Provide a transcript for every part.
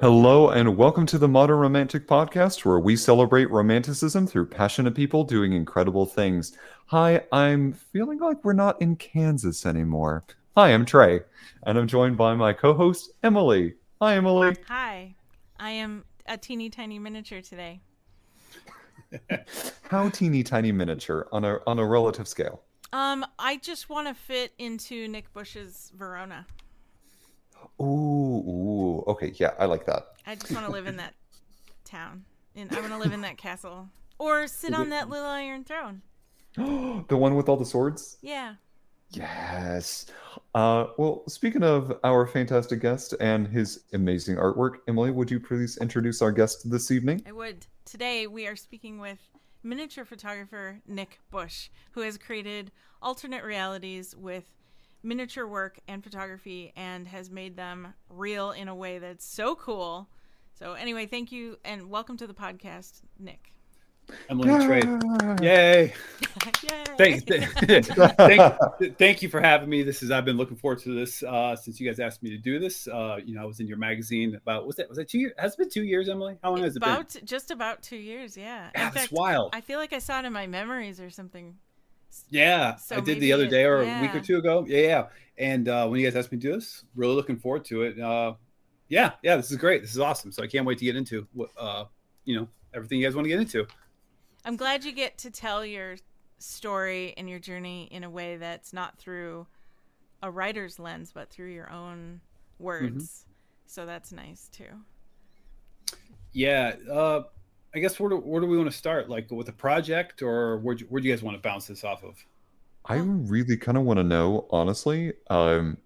Hello, and welcome to the Modern Romantic Podcast, where we celebrate romanticism through passionate people doing incredible things. Hi, I'm feeling like we're not in Kansas anymore. Hi, I'm Trey, and I'm joined by my co host, Emily. Hi, Emily. Hi, I am a teeny tiny miniature today. How teeny tiny miniature on a on a relative scale? Um, I just want to fit into Nick Busch's Verona. Ooh, ooh, okay, yeah, I like that. I just want to live in that town, and I want to live in that castle, or sit on that little iron throne. the one with all the swords? Yeah. Yes. Uh, well, speaking of our fantastic guest and his amazing artwork, Emily, would you please introduce our guest this evening? I would. Today we are speaking with miniature photographer Nick Busch, who has created alternate realities with miniature work and photography and has made them real in a way that's so cool. So, anyway, thank you and welcome to the podcast, Nick. Emily yeah. Trey. Yay. Yay. Thank, thank, thank, you for having me. This is I've been looking forward to this uh, since you guys asked me to do this. Uh, you know, I was in your magazine about was that was that two years? Has it been two years, Emily? How long has it about, been? Just about two years, yeah. yeah that's wild. I feel like I saw it in my memories or something. Yeah, so I did the other day or yeah. a week or two ago. Yeah, yeah. And uh, when you guys asked me to do this, really looking forward to it. Uh, yeah, yeah, this is great. This is awesome. So I can't wait to get into what uh, you know everything you guys want to get into. I'm glad you get to tell your story and your journey in a way that's not through a writer's lens, but through your own words. Mm-hmm. So that's nice too. Yeah. Uh, I guess where do, where do we want to start? Like with a project, or where where do you guys want to bounce this off of? I really kind of want to know, honestly, um,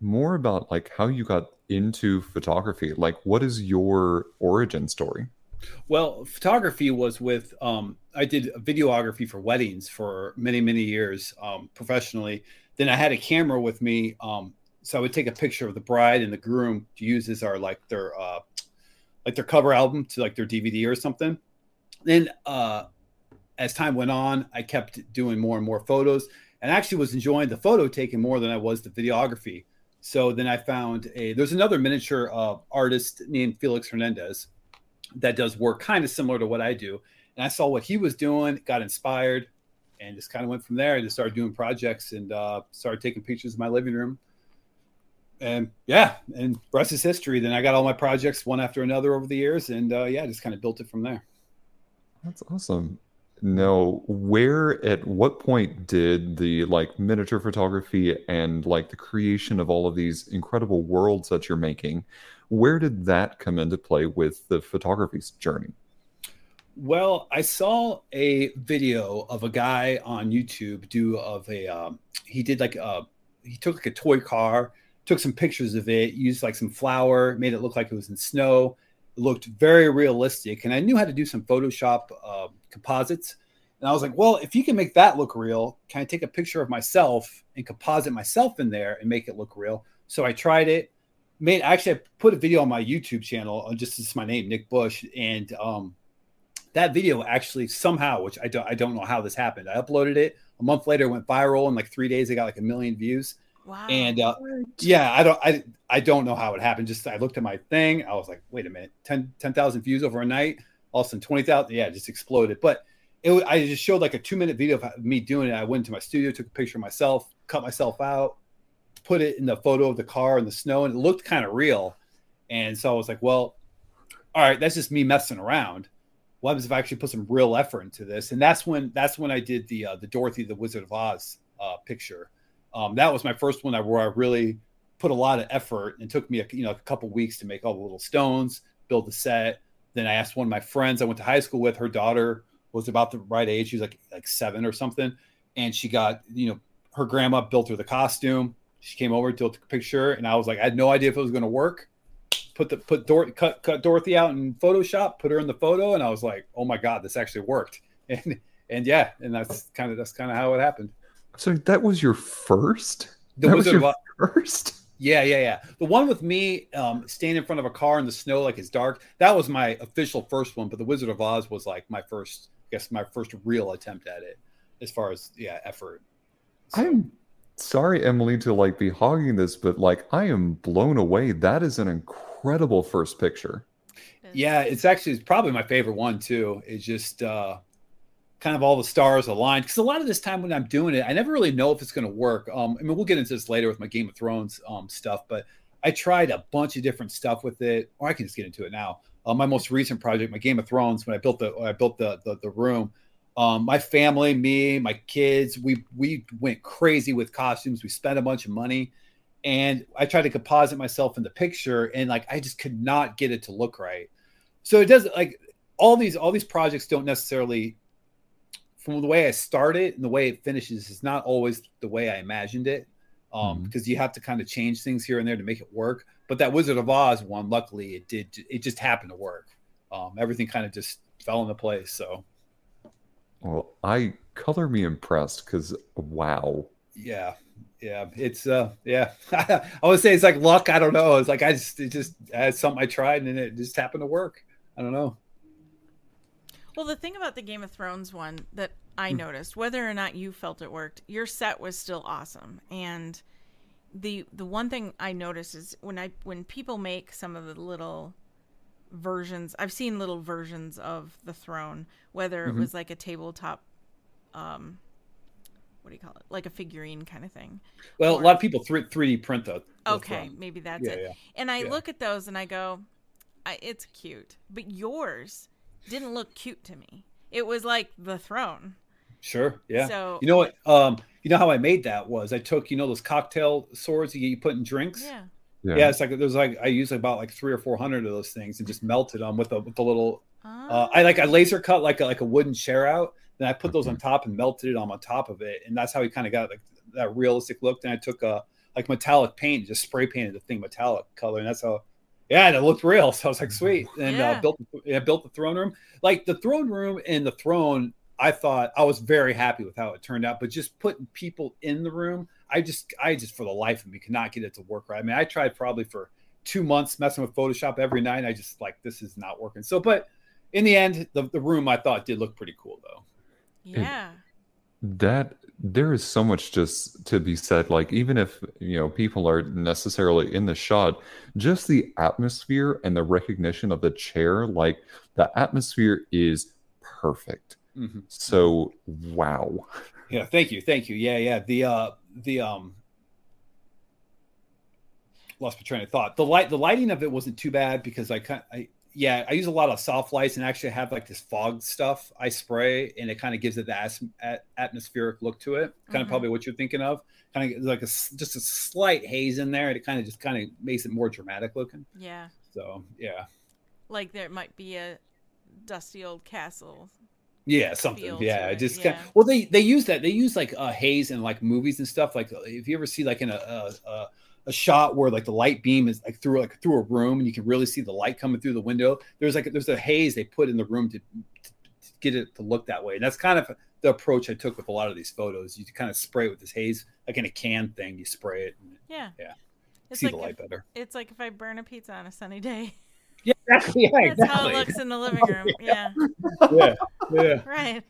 more about like how you got into photography. Like, what is your origin story? Well, photography was with um, I did videography for weddings for many many years um, professionally. Then I had a camera with me, um, so I would take a picture of the bride and the groom to use as our like their uh, like their cover album to like their DVD or something. Then uh, as time went on, I kept doing more and more photos, and actually was enjoying the photo taking more than I was the videography. So then I found a there's another miniature uh, artist named Felix Hernandez that does work kind of similar to what I do, and I saw what he was doing, got inspired, and just kind of went from there. I just started doing projects and uh, started taking pictures of my living room and yeah, and rest is history. Then I got all my projects one after another over the years, and uh, yeah, just kind of built it from there. That's awesome. Now, where at what point did the like miniature photography and like the creation of all of these incredible worlds that you're making, where did that come into play with the photography's journey? Well, I saw a video of a guy on YouTube do of a um, he did like a he took like a toy car took some pictures of it, used like some flour, made it look like it was in snow. It looked very realistic. And I knew how to do some Photoshop uh, composites. And I was like, well, if you can make that look real, can I take a picture of myself and composite myself in there and make it look real? So I tried it. Made actually, I put a video on my YouTube channel on just as my name, Nick Busch, and um, that video actually somehow, which I don't, I don't know how this happened. I uploaded it a month later, went viral in like three days. I got like a million views. Wow. And uh, yeah, I don't I I don't know how it happened. Just I looked at my thing. I was like, wait a minute, 10 10,000 views over a night. All of a sudden 20,000. Yeah, just exploded. But it I just showed like a two minute video of me doing it. I went to my studio, took a picture of myself, cut myself out, put it in the photo of the car in the snow, and it looked kind of real. And so I was like, well, all right, that's just me messing around. What happens if I actually put some real effort into this? And that's when that's when I did the uh, the Dorothy the Wizard of Oz uh, picture um, that was my first one where I really put a lot of effort and took me a, you know a couple weeks to make all the little stones, build the set. Then I asked one of my friends I went to high school with. Her daughter was about the right age. She was like like seven or something, and she got you know her grandma built her the costume. She came over, took a picture, and I was like, I had no idea if it was going to work. Put the put Dor- cut cut Dorothy out in Photoshop, put her in the photo, and I was like, oh my god, this actually worked. And and yeah, and that's kind of that's kind of how it happened. So that was your first? The that Wizard was your of first? Yeah, yeah, yeah. The one with me um, standing in front of a car in the snow, like it's dark. That was my official first one. But the Wizard of Oz was like my first, I guess, my first real attempt at it, as far as yeah, effort. So. I'm sorry, Emily, to like be hogging this, but like I am blown away. That is an incredible first picture. Yeah, it's actually it's probably my favorite one too. It's just uh kind of all the stars aligned because a lot of this time when I'm doing it, I never really know if it's going to work. Um, I mean, we'll get into this later with my Game of Thrones um, stuff, but I tried a bunch of different stuff with it, or I can just get into it now. Uh, my most recent project, my Game of Thrones, when I built the I built the the, the room, um, my family, me, my kids, we we went crazy with costumes. We spent a bunch of money, and I tried to composite myself in the picture, and like I just could not get it to look right. So it doesn't like all these all these projects don't necessarily from the way I started and the way it finishes is not always the way I imagined it. Um, mm-hmm. because you have to kind of change things here and there to make it work. But that Wizard of Oz one, luckily, it did. It just happened to work. Um, everything kind of just fell into place. So, well, I color me impressed because wow. Yeah, yeah, it's uh, yeah. I would say it's like luck. I don't know. It's like I just it just it's something I tried and it just happened to work. I don't know. Well, the thing about the Game of Thrones one that I mm. noticed, whether or not you felt it worked, your set was still awesome. And the the one thing I noticed is when I when people make some of the little versions, I've seen little versions of the throne, whether mm-hmm. it was like a tabletop um what do you call it? Like a figurine kind of thing. Well, or, a lot of people 3 3D print the, the Okay, throne. maybe that's yeah, it. Yeah. And I yeah. look at those and I go, I, it's cute. But yours didn't look cute to me. It was like the throne. Sure. Yeah. So you know what? Um, you know how I made that was I took you know those cocktail swords you, you put in drinks. Yeah. Yeah. yeah it's like there's like I used about like three or four hundred of those things and just melted them with a with a little. Oh. Uh, I like I laser cut like a, like a wooden chair out. Then I put those on top and melted it on, on top of it, and that's how he kind of got like that realistic look. Then I took a like metallic paint, just spray painted the thing metallic color, and that's how yeah, and it looked real. So I was like, sweet. And uh, yeah. uh, built yeah, built the throne room. Like the throne room and the throne, I thought I was very happy with how it turned out. But just putting people in the room, I just I just for the life of me could not get it to work right. I mean, I tried probably for two months messing with Photoshop every night. I just like this is not working. So, but in the end, the, the room I thought did look pretty cool though. Yeah. that there is so much just to be said like even if you know people are necessarily in the shot just the atmosphere and the recognition of the chair like the atmosphere is perfect. Mm-hmm. so wow. Yeah thank you thank you. Yeah yeah the uh the um lost my train of thought. The light the lighting of it wasn't too bad because i kind i yeah, I use a lot of soft lights and actually have like this fog stuff I spray, and it kind of gives it the as- atmospheric look to it. Kind of mm-hmm. probably what you're thinking of. Kind of like a just a slight haze in there, and it kind of just kind of makes it more dramatic looking. Yeah. So yeah. Like there might be a dusty old castle. Yeah, something. Yeah, just yeah. Kind of, well, they they use that. They use like uh, haze in like movies and stuff. Like if you ever see like in a, a, a a shot where like the light beam is like through like through a room and you can really see the light coming through the window. There's like there's a haze they put in the room to, to, to get it to look that way. And that's kind of the approach I took with a lot of these photos. You kind of spray it with this haze, like in a can thing. You spray it. And, yeah. Yeah. It's see like the light if, better. It's like if I burn a pizza on a sunny day. Yeah, exactly. Yeah, That's how it looks in the living oh, room. Yeah. yeah. Yeah. Right.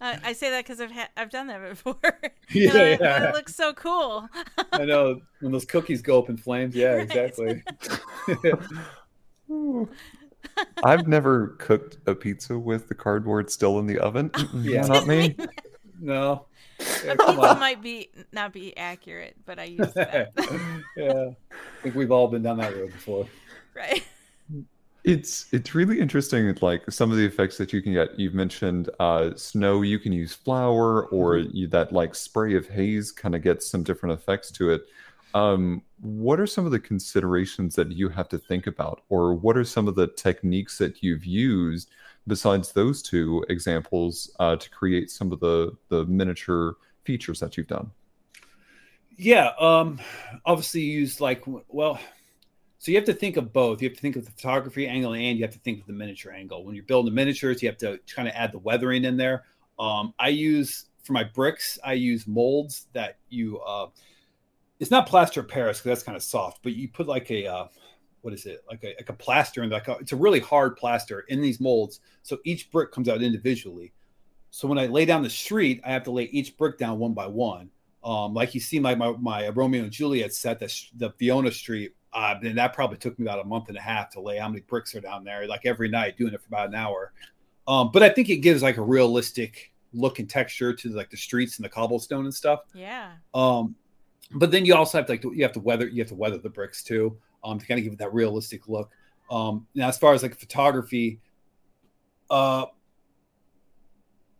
Uh, I say that because I've ha- I've done that before. yeah, yeah, it looks so cool. I know when those cookies go up in flames. Yeah, right. exactly. I've never cooked a pizza with the cardboard still in the oven. Yeah, not me. No. Yeah, a pizza on. might be not be accurate, but I use that. yeah, I think we've all been down that road before. Right. It's it's really interesting, like some of the effects that you can get. You've mentioned uh, snow. You can use flour, or mm-hmm. you, that like spray of haze kind of gets some different effects to it. Um, what are some of the considerations that you have to think about, or what are some of the techniques that you've used besides those two examples uh, to create some of the the miniature features that you've done? Yeah, um, obviously used like well so you have to think of both. You have to think of the photography angle and you have to think of the miniature angle. When you're building the miniatures, you have to kind of add the weathering in there. Um, I use for my bricks, I use molds that you. Uh, it's not plaster of Paris because that's kind of soft, but you put like a uh, what is it like a like a plaster and like a, it's a really hard plaster in these molds. So each brick comes out individually. So when I lay down the street, I have to lay each brick down one by one. Um, like you see my, my my Romeo and Juliet set, the the Verona Street, uh, and that probably took me about a month and a half to lay how many bricks are down there, like every night, doing it for about an hour. Um, but I think it gives like a realistic look and texture to like the streets and the cobblestone and stuff. Yeah. Um, but then you also have to like you have to weather you have to weather the bricks too, um, to kind of give it that realistic look. Um, now as far as like photography, uh,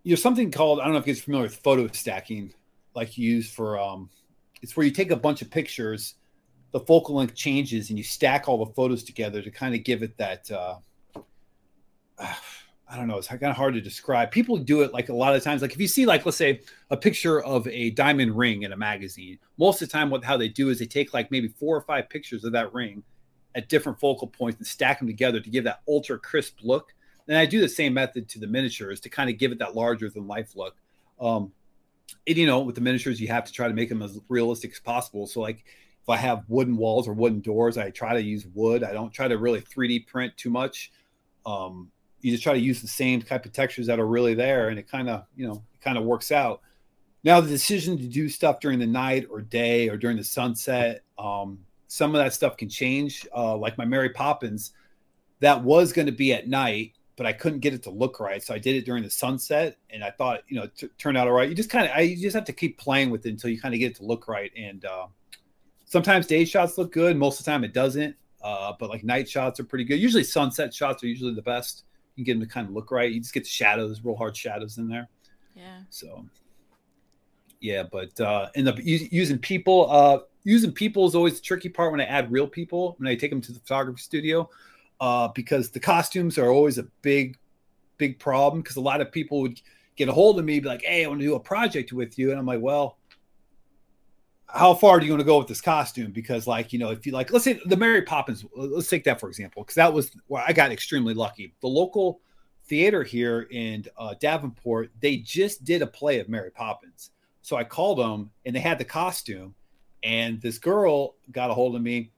you know something called I don't know if you're familiar with photo stacking, like you use for um, it's where you take a bunch of pictures, the focal length changes, and you stack all the photos together to kind of give it that. Uh, I don't know. It's kind of hard to describe. People do it like a lot of times. Like if you see, like let's say, a picture of a diamond ring in a magazine. Most of the time, what how they do is they take like maybe four or five pictures of that ring at different focal points and stack them together to give that ultra crisp look. And I do the same method to the miniatures to kind of give it that larger than life look. Um, and you know, with the miniatures, you have to try to make them as realistic as possible. So like if I have wooden walls or wooden doors, I try to use wood. I don't try to really 3D print too much. Um, you just try to use the same type of textures that are really there and it kind of you know kind of works out now the decision to do stuff during the night or day or during the sunset um, some of that stuff can change uh, like my mary poppins that was going to be at night but i couldn't get it to look right so i did it during the sunset and i thought you know it t- turned out all right you just kind of you just have to keep playing with it until you kind of get it to look right and uh, sometimes day shots look good most of the time it doesn't uh, but like night shots are pretty good usually sunset shots are usually the best you can get them to kind of look right. You just get the shadows, real hard shadows in there. Yeah. So, yeah, but uh, in the using people, uh, using people is always the tricky part when I add real people when I take them to the photography studio, uh, because the costumes are always a big, big problem. Because a lot of people would get a hold of me, be like, "Hey, I want to do a project with you," and I'm like, "Well." How far do you want to go with this costume? Because, like, you know, if you like, let's say the Mary Poppins, let's take that for example, because that was where I got extremely lucky. The local theater here in uh, Davenport, they just did a play of Mary Poppins. So I called them and they had the costume. And this girl got a hold of me.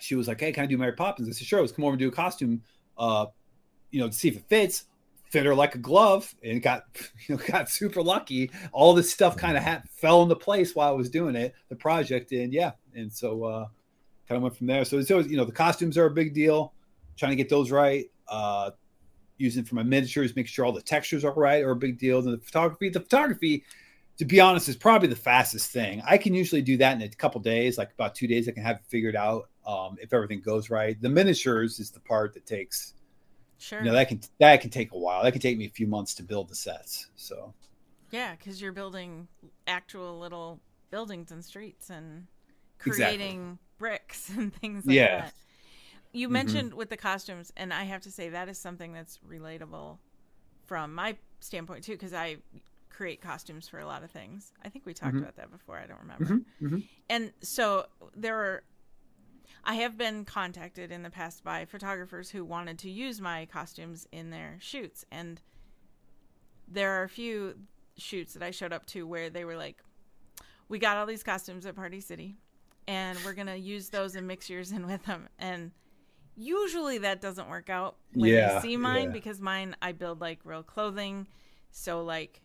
She was like, Hey, can I do Mary Poppins? I said, Sure, let's come over and do a costume, uh, you know, to see if it fits fit her like a glove and got you know got super lucky. All this stuff kind of ha- fell into place while i was doing it the project and yeah and so uh kind of went from there. So it's always you know the costumes are a big deal trying to get those right uh using for my miniatures make sure all the textures are right are a big deal. And the photography the photography to be honest is probably the fastest thing. I can usually do that in a couple days like about two days i can have it figured out um, if everything goes right. The miniatures is the part that takes Sure. You know that can that can take a while. That can take me a few months to build the sets. So. Yeah, because you're building actual little buildings and streets and creating exactly. bricks and things like yeah. that. You mm-hmm. mentioned mm-hmm. with the costumes, and I have to say that is something that's relatable from my standpoint too, because I create costumes for a lot of things. I think we talked mm-hmm. about that before. I don't remember. Mm-hmm. mm-hmm. And so there are I have been contacted in the past by photographers who wanted to use my costumes in their shoots. And there are a few shoots that I showed up to where they were like, we got all these costumes at Party City and we're going to use those and mix yours in with them. And usually that doesn't work out when yeah, you see mine yeah. because mine, I build like real clothing. So like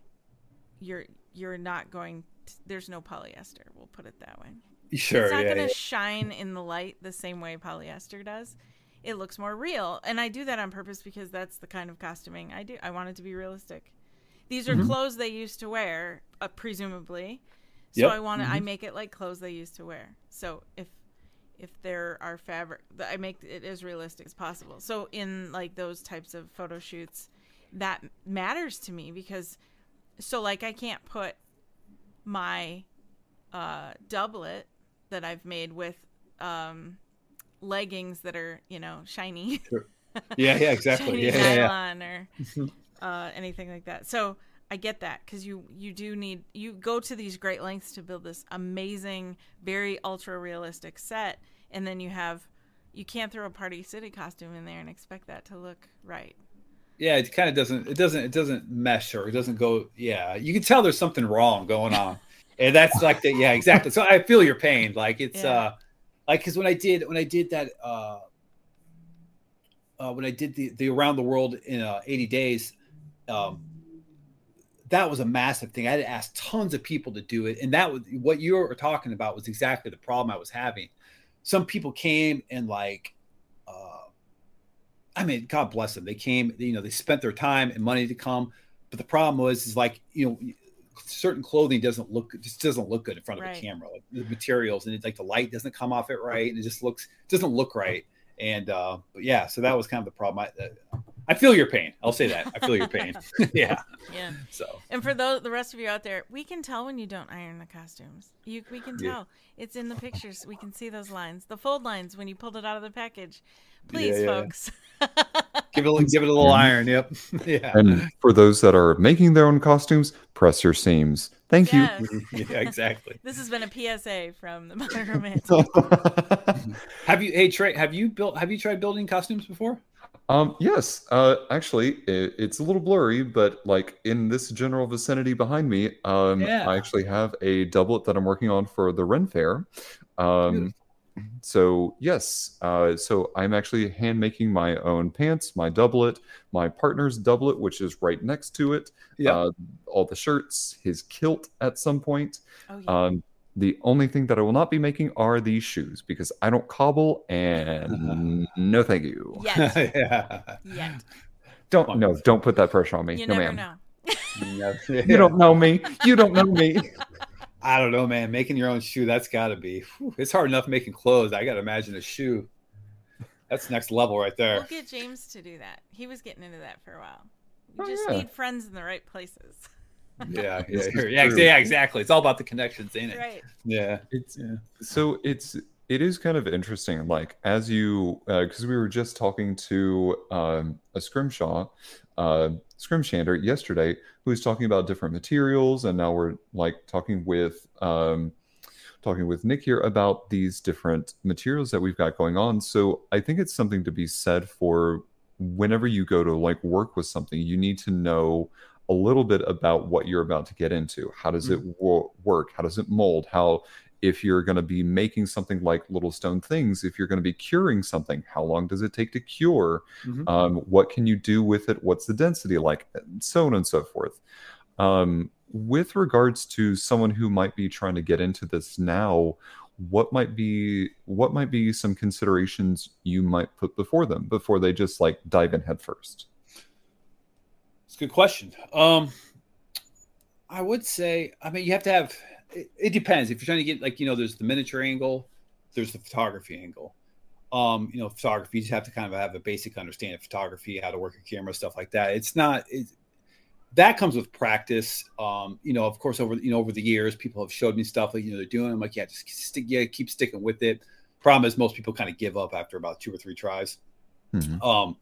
you're, you're not going to, there's no polyester. We'll put it that way. Sure. It's not yeah, going to yeah. shine in the light the same way polyester does. It looks more real, and I do that on purpose because that's the kind of costuming I do. I want it to be realistic. These are mm-hmm. clothes they used to wear, uh, presumably. So yep. I want to. Mm-hmm. I make it like clothes they used to wear. So if if there are fabric, I make it as realistic as possible. So in like those types of photo shoots, that matters to me because so like I can't put my uh, doublet that I've made with um, leggings that are you know shiny. Sure. Yeah, yeah, exactly. yeah, yeah, yeah. or uh, anything like that. So I get that because you you do need you go to these great lengths to build this amazing, very ultra realistic set, and then you have you can't throw a party city costume in there and expect that to look right. Yeah, it kind of doesn't. It doesn't. It doesn't mesh or it doesn't go. Yeah, you can tell there's something wrong going on and that's like the yeah exactly so i feel your pain like it's yeah. uh like because when i did when i did that uh uh when i did the the around the world in uh 80 days um that was a massive thing. I had to ask tons of people to do it, and that was what you were talking about was exactly the problem I was having. Some people came and like, uh, I mean, God bless them. They came, you know, they spent their time and money to come, but the problem was is like, you know, certain clothing doesn't look just doesn't look good in front of right. a camera, like the materials, and it's like the light doesn't come off it right, and it just looks doesn't look right. And uh, but yeah, so that was kind of the problem. I, uh, I feel your pain. I'll say that. I feel your pain. yeah. Yeah. So. And for those the rest of you out there, we can tell when you don't iron the costumes. You we can tell. Yeah. It's in the pictures. We can see those lines. The fold lines when you pulled it out of the package. Please, yeah, yeah. folks. give it give it a little iron. Yep. yeah. And for those that are making their own costumes, press your seams. Thank yes. you. yeah, exactly. this has been a PSA from the Modern Romantic. have you hey Trey, have you built have you tried building costumes before? Um, yes, uh, actually, it, it's a little blurry, but like in this general vicinity behind me, um, yeah. I actually have a doublet that I'm working on for the Ren Fair. Um, so yes, uh, so I'm actually hand making my own pants, my doublet, my partner's doublet, which is right next to it. Yeah, uh, all the shirts, his kilt at some point. Oh, yeah. um, the only thing that I will not be making are these shoes because I don't cobble and no thank you. Yet. yeah. Yet. Don't no, don't put that pressure on me. You no, never ma'am. know. you don't know me. You don't know me. I don't know, man. Making your own shoe, that's got to be. Whew, it's hard enough making clothes. I got to imagine a shoe. That's next level right there. We'll get James to do that. He was getting into that for a while. We oh, just yeah. need friends in the right places yeah, yeah, yeah, yeah, exactly. It's all about the connections, ain't it? Right. Yeah. It's yeah. so it's it is kind of interesting. Like as you, because uh, we were just talking to um, a scrimshaw, uh, scrimshander yesterday, who was talking about different materials, and now we're like talking with um, talking with Nick here about these different materials that we've got going on. So I think it's something to be said for whenever you go to like work with something, you need to know a little bit about what you're about to get into. How does mm-hmm. it wo- work? How does it mold? How, if you're going to be making something like little stone things, if you're going to be curing something, how long does it take to cure? Mm-hmm. Um, what can you do with it? What's the density like? And so on and so forth. Um, with regards to someone who might be trying to get into this now, what might be what might be some considerations you might put before them before they just like dive in head first? It's a good question. Um, I would say, I mean, you have to have. It, it, depends. If you're trying to get like, you know, there's the miniature angle, there's the photography angle. Um, you know, photography, you just have to kind of have a basic understanding of photography, how to work a camera, stuff like that. It's not. It, that comes with practice. Um, you know, of course, over you know over the years, people have showed me stuff like you know they're doing. I'm like, yeah, just stick, yeah, keep sticking with it. Problem is, most people kind of give up after about two or three tries. Mm-hmm. Um,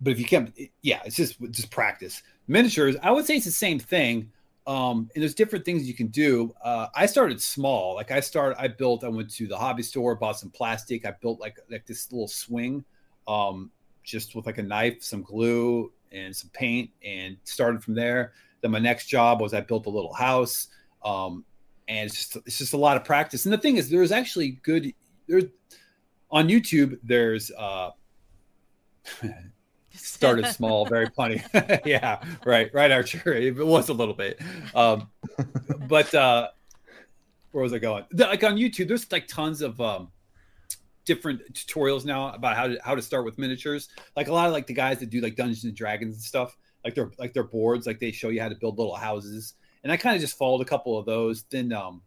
but if you can't, yeah, it's just just practice. Miniatures, I would say it's the same thing. Um, and there's different things you can do. Uh, I started small. Like I started, I built. I went to the hobby store, bought some plastic. I built like like this little swing, um, just with like a knife, some glue, and some paint, and started from there. Then my next job was I built a little house, um, and it's just it's just a lot of practice. And the thing is, there's actually good there's on YouTube. There's uh, started small, very funny. yeah, right, right, Archer. It was a little bit, um, but uh, where was I going? Like on YouTube, there's like tons of um, different tutorials now about how to how to start with miniatures. Like a lot of like the guys that do like Dungeons and Dragons and stuff, like their like their boards, like they show you how to build little houses. And I kind of just followed a couple of those. Then um,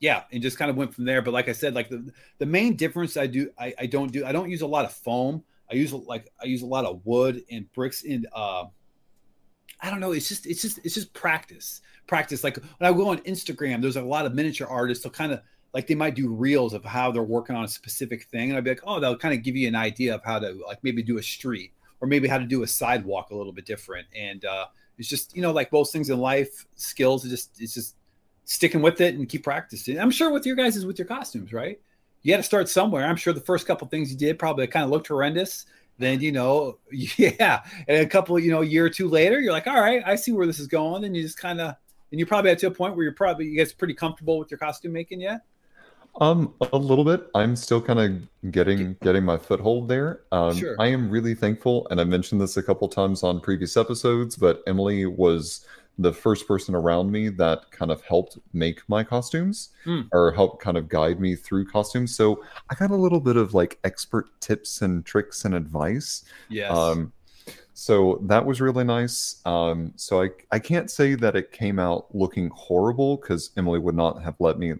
yeah, and just kind of went from there. But like I said, like the the main difference I do I, I don't do I don't use a lot of foam. I use like I use a lot of wood and bricks and uh, I don't know. It's just it's just it's just practice. Practice. Like when I go on Instagram, there's a lot of miniature artists. They'll kind of like they might do reels of how they're working on a specific thing, and I'd be like, oh, they'll kind of give you an idea of how to like maybe do a street or maybe how to do a sidewalk a little bit different. And uh, it's just you know like most things in life, skills. It's just it's just sticking with it and keep practicing. I'm sure with your guys is with your costumes, right? You had to start somewhere. I'm sure the first couple things you did probably kind of looked horrendous. Then you know, yeah, and a couple, you know, a year or two later, you're like, all right, I see where this is going, and you just kind of, and you're probably at to a point where you're probably you guys pretty comfortable with your costume making yet. Um, a little bit. I'm still kind of getting getting my foothold there. Um, Sure. I am really thankful, and I mentioned this a couple times on previous episodes, but Emily was the first person around me that kind of helped make my costumes Hmm. or help kind of guide me through costumes. So I got a little bit of like expert tips and tricks and advice. Yes. Um, so that was really nice. Um, so I I can't say that it came out looking horrible because Emily would not have let me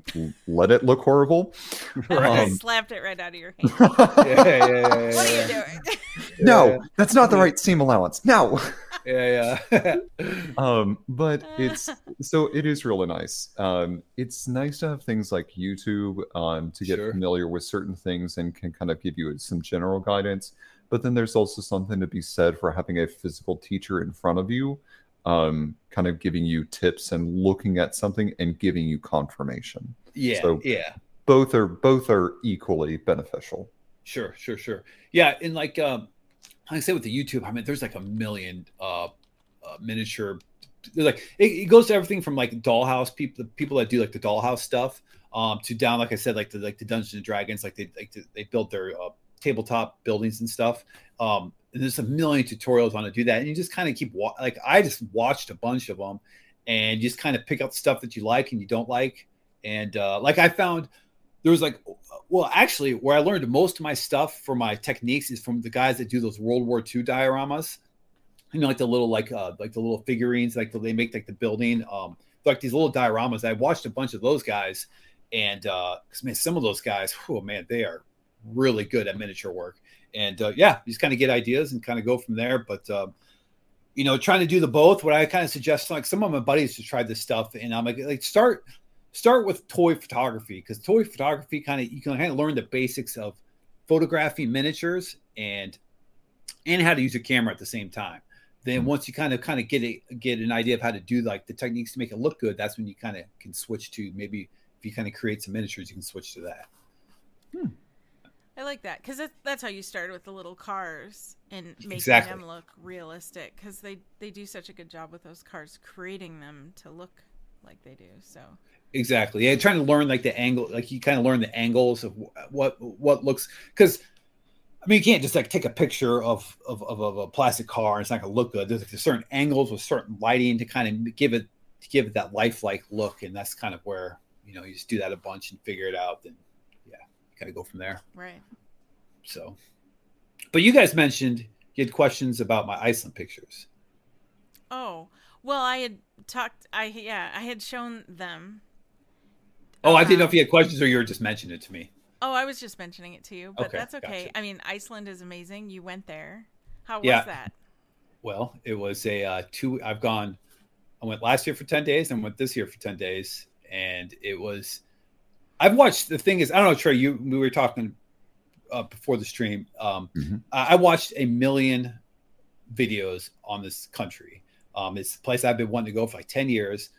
let it look horrible. I would have Um, slapped it right out of your hand. yeah, yeah, yeah, yeah, What are you doing? no, that's not the right seam allowance. No. Yeah, yeah. um, but it's so it is really nice. Um, it's nice to have things like YouTube um, to get Sure. familiar with certain things and can kind of give you some general guidance. But then there's also something to be said for having a physical teacher in front of you, um, kind of giving you tips and looking at something and giving you confirmation. yeah, So- yeah. Both are both are equally beneficial. Sure, sure, sure. Yeah, and like um like I said with the YouTube, I mean there's like a million uh, uh miniature like it, it goes to everything from like dollhouse people the people that do like the dollhouse stuff um to down like I said like the like the Dungeons and Dragons like they like they build their uh, tabletop buildings and stuff. Um and there's a million tutorials on how to do that. And you just kind of keep wa- like I just watched a bunch of them and just kind of pick up stuff that you like and you don't like. And uh like I found there was like well actually where i learned most of my stuff for my techniques is from the guys that do those world war ii dioramas. You know like the little like uh like the little figurines like the, they make like the building. Um like these little dioramas i watched a bunch of those guys. And uh 'cause, man some of those guys oh man they are really good at miniature work. And uh, yeah you just kind of get ideas and kind of go from there. But um you know trying to do the both what i kind of suggest like some of my buddies to try this stuff and i'm like like start start with toy photography because toy photography kind of you can kind of learn the basics of photographing miniatures and and how to use a camera at the same time. Then Mhm. once you kind of kind of get a get an idea of how to do like the techniques to make it look good that's when you kind of can switch to maybe if you kind of create some miniatures you can switch to that I like that because that's, that's how you started with the little cars and making Exactly. them look realistic because they they do such a good job with those cars creating them to look like they do. So exactly yeah trying to learn like the angle like you kind of learn the angles of what what looks because I mean, you can't just like take a picture of of, of, of a plastic car and it's not gonna look good. There's like certain angles with certain lighting to kind of give it to give it that lifelike look, and that's kind of where you know you just do that a bunch and figure it out. You kind of go from there. right. So, but you guys mentioned you had questions about my Iceland pictures. Oh well, I had talked. I yeah, I had shown them. Oh, I didn't know if Um, you had questions or you were just mentioning it to me. Oh, I was just mentioning it to you, but Okay, that's okay. gotcha. I mean, Iceland is amazing. You went there. How was Yeah. that? Well, it was a uh, two. I've gone. I went last year for ten days, and went this year for ten days, and it was. I've watched. The thing is, I don't know, Trey. You we were talking uh, before the stream. Um, Mhm. I I watched a million videos on this country. Um, it's a place I've been wanting to go for like ten years.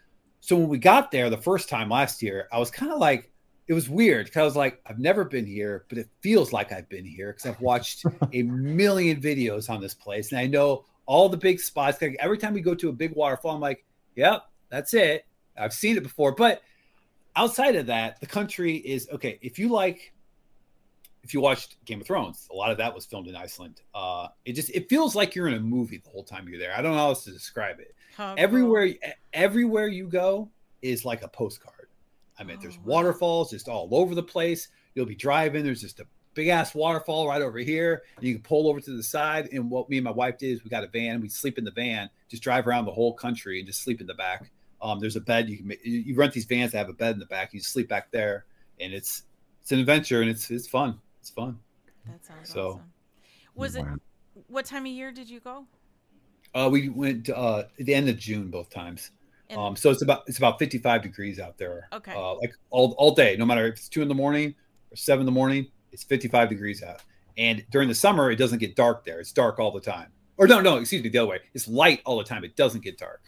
So when we got there the first time last year, I was kind of like, it was weird because I was like, I've never been here, but it feels like I've been here because I've watched a million videos on this place, and I know all the big spots. Like every time we go to a big waterfall, I'm like, yep, that's it. I've seen it before. But outside of that, the country is okay. If you like, if you watched Game of Thrones, a lot of that was filmed in Iceland. Uh, it just it feels like you're in a movie the whole time you're there. I don't know how else to describe it. How Everywhere, e, everywhere you go is like a postcard. I mean, there's Oh, wow. waterfalls just all over the place. You'll be driving. There's just a big ass waterfall right over here. And you can pull over to the side. And what me and my wife did is we got a van. We sleep in the van, just drive around the whole country and just sleep in the back. Um, there's a bed you can ma- you you rent these vans that have a bed in the back. You sleep back there, and it's it's an adventure and it's it's fun. It's fun. That sounds So- awesome. Was it what time of year did you go? Uh, we went uh, at the end of June both times. And- Um, so it's about it's about 55 degrees out there. Okay. Uh, like all, all day, no matter if it's two in the morning or seven in the morning, it's 55 degrees out. And during the summer, it doesn't get dark there. It's dark all the time. Or no, no, excuse me, the other way. It's light all the time. It doesn't get dark.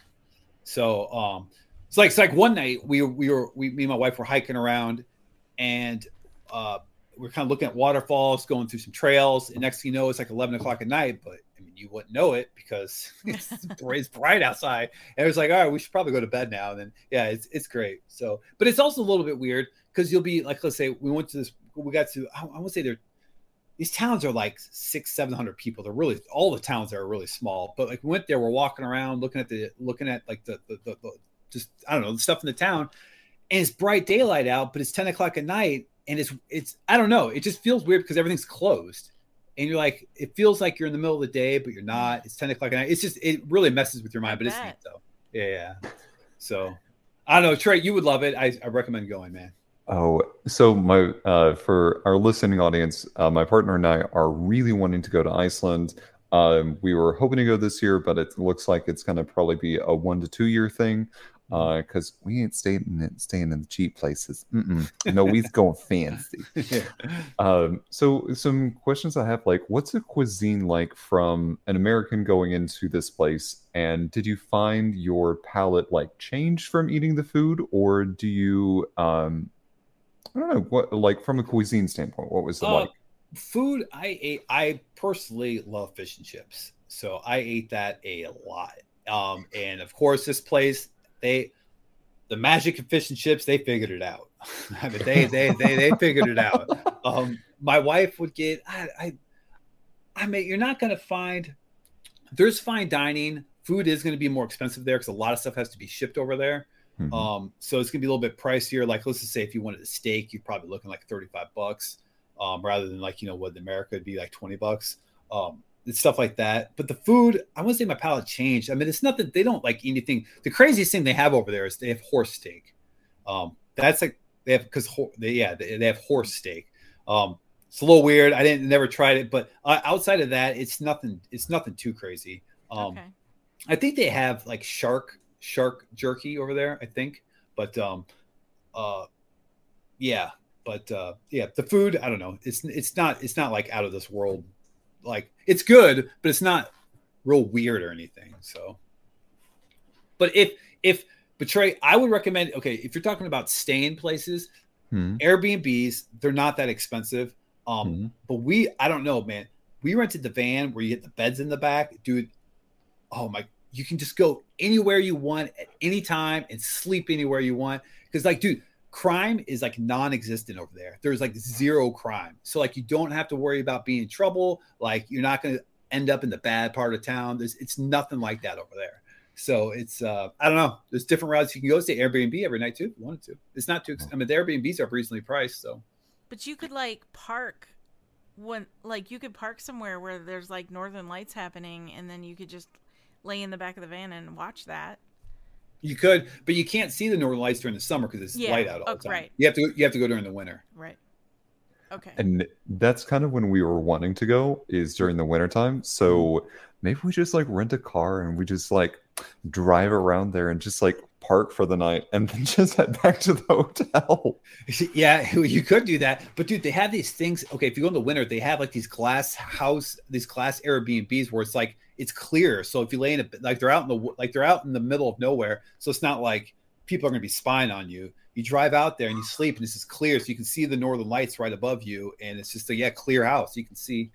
So um, it's like it's like one night we we were we me and my wife were hiking around, and uh, we're kind of looking at waterfalls, going through some trails. And next thing you know, it's like 11 o'clock at night, but I mean, you wouldn't know it because it's, bright outside. And it was like, all right, we should probably go to bed now. And then, yeah, it's it's great. So, but it's also a little bit weird because you'll be like, let's say we went to this, we got to, I, I would say they're these towns are like six, seven hundred people. They're really all the towns there are really small. But like we went there, we're walking around, looking at the looking at like the the, the, the just I don't know the stuff in the town, and it's bright daylight out, but it's ten o'clock at night, and it's it's I don't know. It just feels weird because everything's closed, and you're like it feels like you're in the middle of the day, but you're not. It's ten o'clock at night. It's just it really messes with your mind, but it's neat though. Yeah, yeah. So I don't know, Trey, you would love it. I, I recommend going, man. Oh, so my uh, for our listening audience, uh, my partner and I are really wanting to go to Iceland. Um, we were hoping to go this year, but it looks like it's going to probably be a one to two year thing because uh, we ain't staying in staying in the cheap places. Mm-mm. No, we's going fancy. um, so, some questions I have, like, what's a cuisine like from an American going into this place? And did you find your palate like changed from eating the food, or do you um, I don't know what like from a cuisine standpoint, what was it uh, like? Food I ate. I personally love fish and chips, so I ate that a lot. Um, and of course, this place they the magic of fish and chips they figured it out. I mean, they they they they figured it out. Um, my wife would get I I, I mean, you're not gonna find there's fine dining. Food is going to be more expensive there because a lot of stuff has to be shipped over there. Mm-hmm. Um, so it's gonna be a little bit pricier. Like let's just say if you wanted a steak, you're probably looking like 35 bucks, um, rather than like you know what in America would be like 20 bucks. Um, it's stuff like that. But the food, I wouldn't say my palate changed. I mean, it's not that they don't like anything. The craziest thing they have over there is they have horse steak. Um, that's like they have because they yeah they, they, have horse steak. Um, it's a little weird. I didn't never tried it, but uh, outside of that, it's nothing. It's nothing too crazy. Um, okay. I think they have like shark shark jerky over there, I think. But um, uh, yeah, but uh, yeah, the food, I don't know. It's it's not it's not like out of this world. Like it's good, but it's not real weird or anything. So, but if if betray, I would recommend. Okay, if you're talking about staying places, hmm. Airbnbs, they're not that expensive. Um, hmm. but we, I don't know, man. We rented the van where you get the beds in the back, dude. Oh my you can just go anywhere you want at any time and sleep anywhere you want. Because, like, dude, crime is like non-existent over there. There's like zero crime. So like you don't have to worry about being in trouble. Like you're not going to end up in the bad part of town. There's it's nothing like that over there. So it's uh I don't know. There's different routes you can go. Stay Airbnb every night too if you wanted to. It's not too. I mean, the Airbnbs are reasonably priced. So. But you could like park when like you could park somewhere where there's like northern lights happening and then you could just lay in the back of the van and watch that. You could, but you can't see the northern lights during the summer because it's yeah. light out all oh, the time. Right. You have to you have to go during the winter. Right. Okay. And that's kind of when we were wanting to go is during the wintertime. So mm-hmm. maybe we just like rent a car and we just like drive around there and just like park for the night and then just head back to the hotel. Yeah, you could do that. But dude, they have these things. Okay, if you go in the winter, they have like these glass house, these glass Airbnbs where it's like it's clear. So if you lay in it, like they're out in the like they're out in the middle of nowhere, so it's not like people are going to be spying on you. You drive out there and you sleep, and it's just clear, so you can see the northern lights right above you, and it's just a yeah clear house. You can see.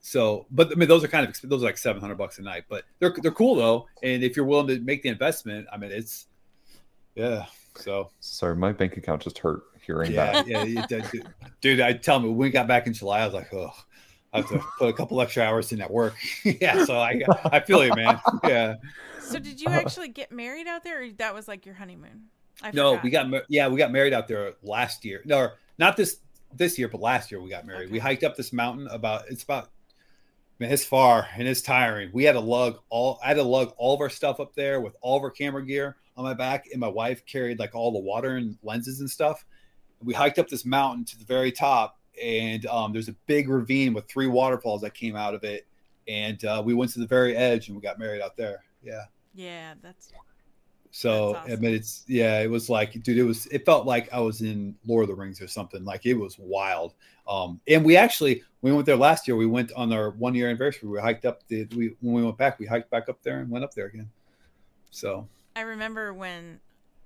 So, but I mean, those are kind of those are like seven hundred bucks a night, but they're they're cool though. And if you're willing to make the investment, I mean, it's yeah. So sorry, my bank account just hurt hearing yeah, that. Yeah, yeah, dude. I tell me when we got back in July, I was like, oh, I have to put a couple extra hours in at work. yeah, so I I feel you, man. Yeah. So did you uh-huh. actually get married out there, or that was like your honeymoon? I no, forgot. we got yeah, we got married out there last year. No, not this this year, but last year we got married. Okay. We hiked up this mountain about it's about man, it's far and it's tiring. We had to lug all I had to lug all of our stuff up there with all of our camera gear on my back, and my wife carried like all the water and lenses and stuff. We hiked up this mountain to the very top, and um, there's a big ravine with three waterfalls that came out of it, and uh, we went to the very edge and we got married out there. Yeah. Yeah, that's. So that's awesome. I mean, it's yeah, it was like, dude, it was it felt like I was in Lord of the Rings or something. Like it was wild. Um, and we actually we went there last year. We went on our one year anniversary. We hiked up the we when we went back, we hiked back up there and went up there again. So I remember when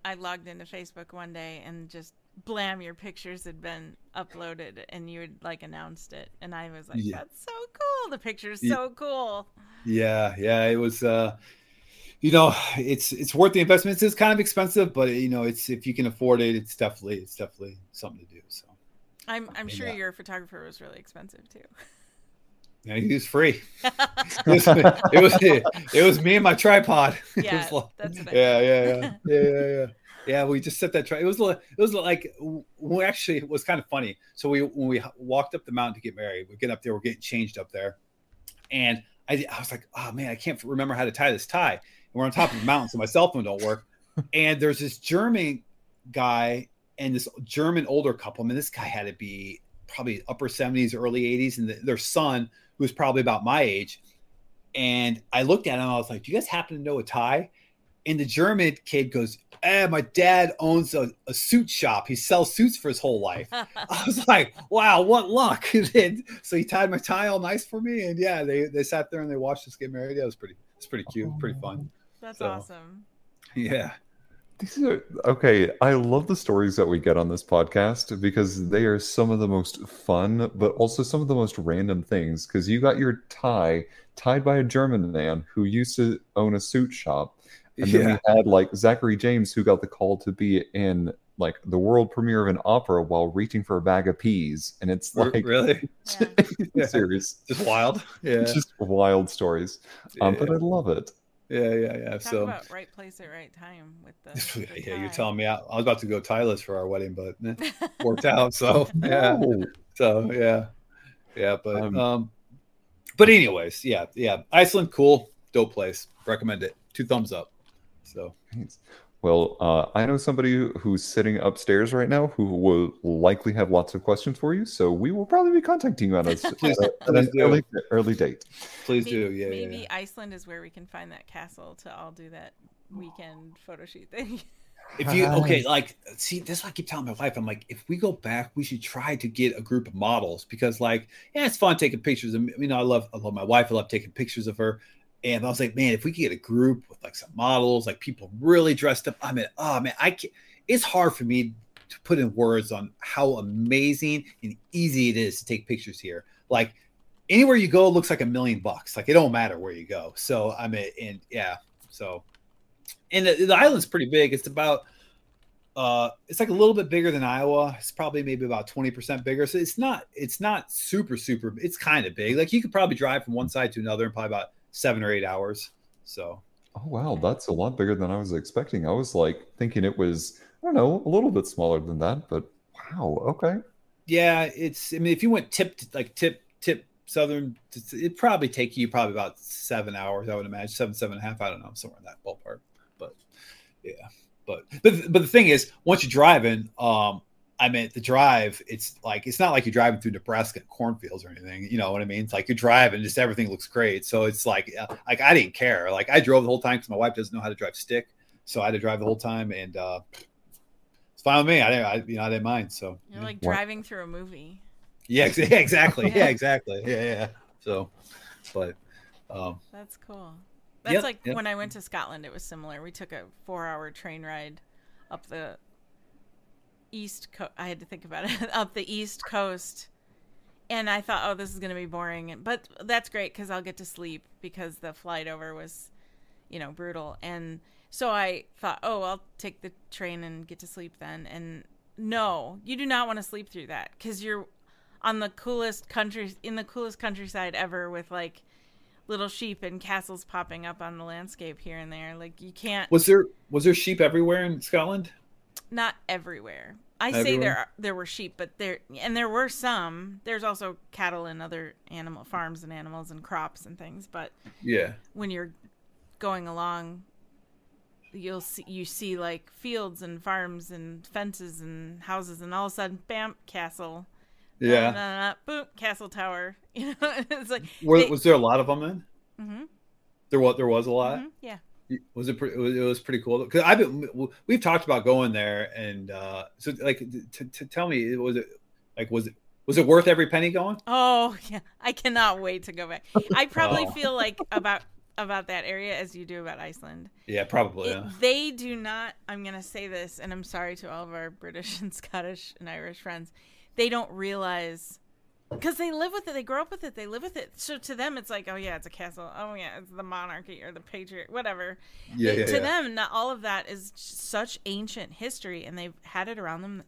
I logged into Facebook one day and just blam, your pictures had been uploaded and you had like announced it, and I was like, Yeah. "That's so cool! The picture's Yeah. so cool." Yeah, yeah, it was. uh You know, it's it's worth the investment. It's kind of expensive, but you know, it's if you can afford it, it's definitely it's definitely something to do. So I'm I'm sure your photographer was really expensive too. yeah, it was free. It was it was, me and my tripod. Yeah, like- that's yeah, yeah, yeah, yeah, yeah, yeah. Yeah, we just set that tri- It was li- it was like we actually it was kind of funny. So we when we walked up the mountain to get married, we get up there, we're getting changed up there, and I, I was like, oh man, I can't remember how to tie this tie. And we're on top of the mountain, so my cell phone don't work. And there's this German guy and this German older couple. I mean, this guy had to be probably upper 70s, early 80s, and the, their son, who was probably about my age. And I looked at him, I was like, Do you guys happen to know a tie? And the German kid goes, Eh, my dad owns a, a suit shop. He sells suits for his whole life. I was like, wow, what luck. And so he tied my tie all nice for me. And yeah, they, they sat there and they watched us get married. Yeah, it was pretty, it's pretty cute, pretty fun. That's So- awesome. Yeah. These are okay. I love the stories that we get on this podcast because they are some of the most fun, but also some of the most random things. Because you got your tie tied by a German man who used to own a suit shop, and then Yeah. we had like Zachary James who got the call to be in like the world premiere of an opera while reaching for a bag of peas, and it's like really? Yeah. Yeah. serious, Just wild. Yeah. just wild stories. Um, but I love it. Yeah, yeah, yeah. Talk So, about right place at right time with the. the yeah, you're telling me I, I was about to go tieless for our wedding, but eh, worked out. So, yeah. So, yeah. Yeah. But, Um, um, but anyways, yeah, yeah. Iceland, cool, dope place. Recommend it. Two thumbs up. So, Thanks. Well, uh, I know somebody who's sitting upstairs right now who will likely have lots of questions for you. So we will probably be contacting you on a, Please- at a- at an do. early, early date. please Maybe, do. Yeah. yeah, maybe yeah. Iceland is where we can find that castle to all do that weekend photo shoot thing. If you okay, like see, this is what I keep telling my wife. I'm like, if we go back, we should try to get a group of models because, like, yeah, it's fun taking pictures. of You know, I love, I love my wife. I love taking pictures of her. And I was like, man, if we could get a group with like some models, like people really dressed up. I mean, oh man, I can It's hard for me to put in words on how amazing and easy it is to take pictures here. Like anywhere you go, looks like a million bucks. Like it don't matter where you go. So I mean, and yeah, so and the, the island's pretty big. It's about uh it's like a little bit bigger than Iowa. It's probably maybe about 20% bigger. So it's not it's not super super it's kind of big. Like you could probably drive from one side to another in probably about 7 or 8 hours. So Oh wow, that's a lot bigger than I was expecting. I was like thinking it was, I don't know, a little bit smaller than that, but wow, okay. yeah, it's I mean if you went tip to, like tip tip southern it'd probably take you probably about 7 hours I would imagine. 7 seven and a half, I don't know, somewhere in that ballpark. But yeah. But but but the thing is, once you're driving, um, I mean the drive, it's like it's not like you're driving through Nebraska cornfields or anything. You know what I mean? It's like you're driving, just everything looks great. So it's like uh, like I didn't care. Like I drove the whole time because my wife doesn't know how to drive stick, so I had to drive the whole time, and uh, it's fine with me. I didn't, I, you know, I didn't mind. So You're like What? driving through a movie. yeah, ex- yeah, exactly, yeah, exactly, yeah, yeah. So, but um, That's cool. That's Yep, like yep. when I went to Scotland, it was similar. We took a four hour train ride up the east coast. I had to think about it up the east coast. And I thought, oh, this is to be boring. But that's great because I'll get to sleep because the flight over was, you know, brutal. And so I thought, oh, I'll take the train and get to sleep then. And no, you do not want to sleep through that because you're on the coolest country in the coolest countryside ever with like little sheep and castles popping up on the landscape here and there. Like you can't was there was there sheep everywhere in Scotland? Not everywhere. I say there are, there were sheep, but there and there were some. There's also cattle and other animal farms and animals and crops and things. But Yeah, when you're going along, you'll see you see like fields and farms and fences and houses, and all of a sudden, bam, castle. yeah. Boom, castle tower. You know, it's like Were, they- was there a lot of them then? Mhm, There was there was a lot. mhm, yeah. Was it? Pretty, it was, it was pretty cool because I've been we've talked about going there and uh so like to, to tell me was it like was it was it worth every penny going? Oh yeah, I cannot wait to go back. I probably Oh. feel like about about that area as you do about Iceland. Yeah, probably. It- Yeah. They do not. I'm gonna say this, and I'm sorry to all of our British and Scottish and Irish friends. They don't realize because they live with it. They grow up with it. They live with it. So to them, it's like, oh yeah, it's a castle. Oh yeah, it's the monarchy or the patriot, whatever. Yeah, yeah, to yeah. them, not all of that is such ancient history, and they've had it around them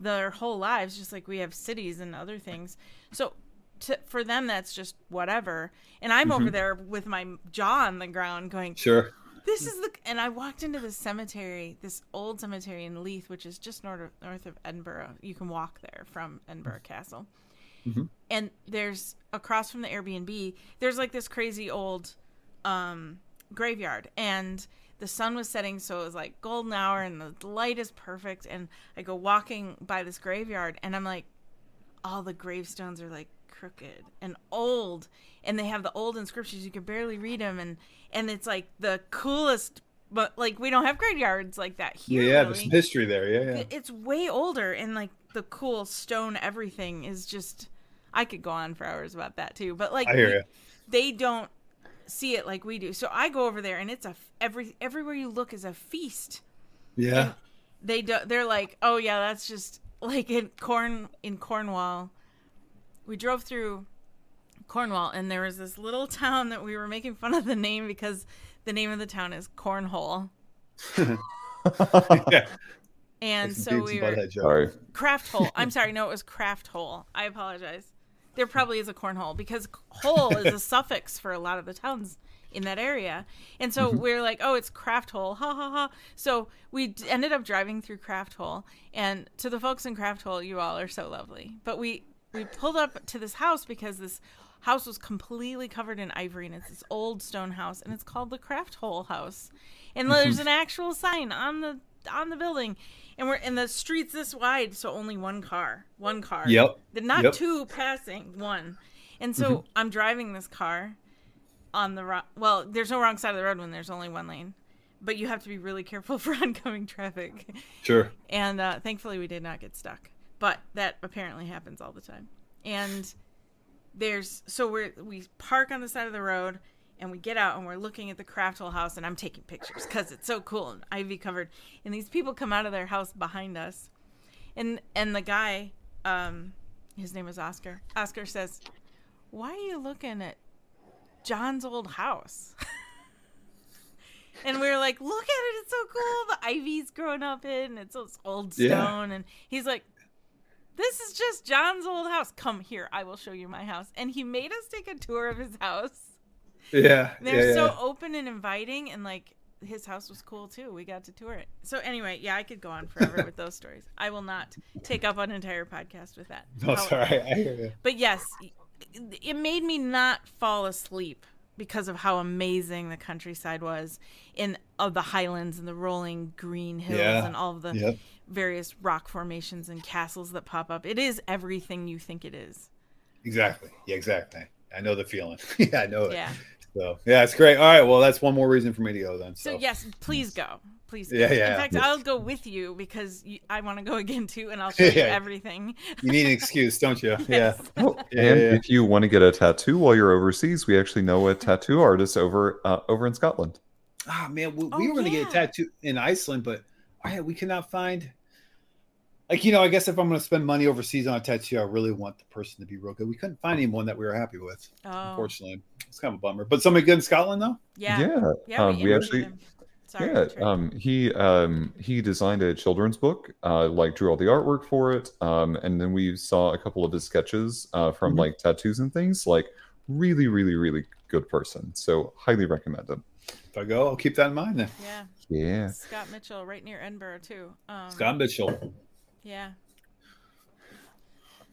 their whole lives, just like we have cities and other things. So, to, for them, that's just whatever. And I'm Mm-hmm. over there with my jaw on the ground, going, Sure. "This is the." And I walked into this cemetery, this old cemetery in Leith, which is just north of, north of Edinburgh. You can walk there from Edinburgh Castle. And there's across from the Airbnb, there's like this crazy old um, graveyard, and the sun was setting, so it was like golden hour, and the light is perfect. And I go walking by this graveyard, and I'm like, all the gravestones are like crooked and old, and they have the old inscriptions. You can barely read them, and and it's like the coolest. But like we don't have graveyards like that here. yeah. really. There's some history there. Yeah, yeah. It's way older and like the cool stone everything is just i could go on for hours about that too but like I hear we- you. they don't see it like we do so i go over there and it's a every everywhere you look is a feast Yeah. they do they're like oh yeah that's just like in corn in cornwall we drove through cornwall and there was this little town that we were making fun of the name because the name of the town is cornhole yeah. and Like so we were Sorry. Crafthole. I'm sorry. No, it was Crafthole. I apologize. There probably is a cornhole because hole is a suffix for a lot of the towns in that area. And so mm-hmm. we're like, oh, it's Crafthole. Ha ha ha. So we d- ended up driving through Crafthole. And to the folks in Crafthole, you all are so lovely. But we, we pulled up to this house because this house was completely covered in ivory and it's this old stone house and it's called the Crafthole house and mm-hmm. there's an actual sign on the on the building and we're in the streets this wide so only one car one car Yep. The- not Yep. two passing one and so i'm driving this car on the wrong well there's no wrong side of the road when there's only one lane but you have to be really careful for oncoming traffic Sure. and uh, thankfully we did not get stuck but that apparently happens all the time and there's so we're we park on the side of the road and we get out and we're looking at the Crafthole house and i'm taking pictures because it's so cool and ivy covered and these people come out of their house behind us and and the guy um his name is oscar oscar says why are you looking at john's old house and we were like, look at it, it's so cool. The ivy's grown up in, it's this old stone. Yeah. And he's like, this is just John's old house. Come here, I will show you my house. And he made us take a tour of his house. Yeah. They're yeah, so yeah. open and inviting, and like his house was cool too. We got to tour it. So anyway, yeah, I could go on forever with those stories. I will not take up an entire podcast with that. No, it's all right. I hear you. But yes, it made me not fall asleep because of how amazing the countryside was in of the highlands and the rolling green hills Yeah. and all of the Yep. various rock formations and castles that pop up. It is everything you think it is. Exactly. Yeah, exactly. I know the feeling. yeah, I know it. Yeah. So yeah, it's great. All right. Well, that's one more reason for me to go then. So So, yes, please go. Please go. Yeah, yeah. In fact, Yes. I'll go with you because you, I want to go again too, and I'll show you everything. you need an excuse, don't you? Yeah. Oh, Yeah, and yeah. if you want to get a tattoo while you're overseas, we actually know a tattoo artist over uh, over in Scotland. Ah man, we, Oh, we were going to get a tattoo in Iceland, but I, we cannot find. Like you know, I guess if I'm going to spend money overseas on a tattoo, I really want the person to be real good. We couldn't find anyone that we were happy with, Oh, unfortunately. It's kind of a bummer. But somebody good in Scotland though. yeah, yeah. yeah. um, we interviewed actually him. Sorry, yeah, um, he um, he designed a children's book, uh, like drew all the artwork for it, um, and then we saw a couple of his sketches uh, from Mhm. like tattoos and things. Like, really, really, really good person. So highly recommend him. If I go, I'll keep that in mind then. yeah. Yeah, Scott Mitchell, right near Edinburgh too. Um, Scott Mitchell. Yeah,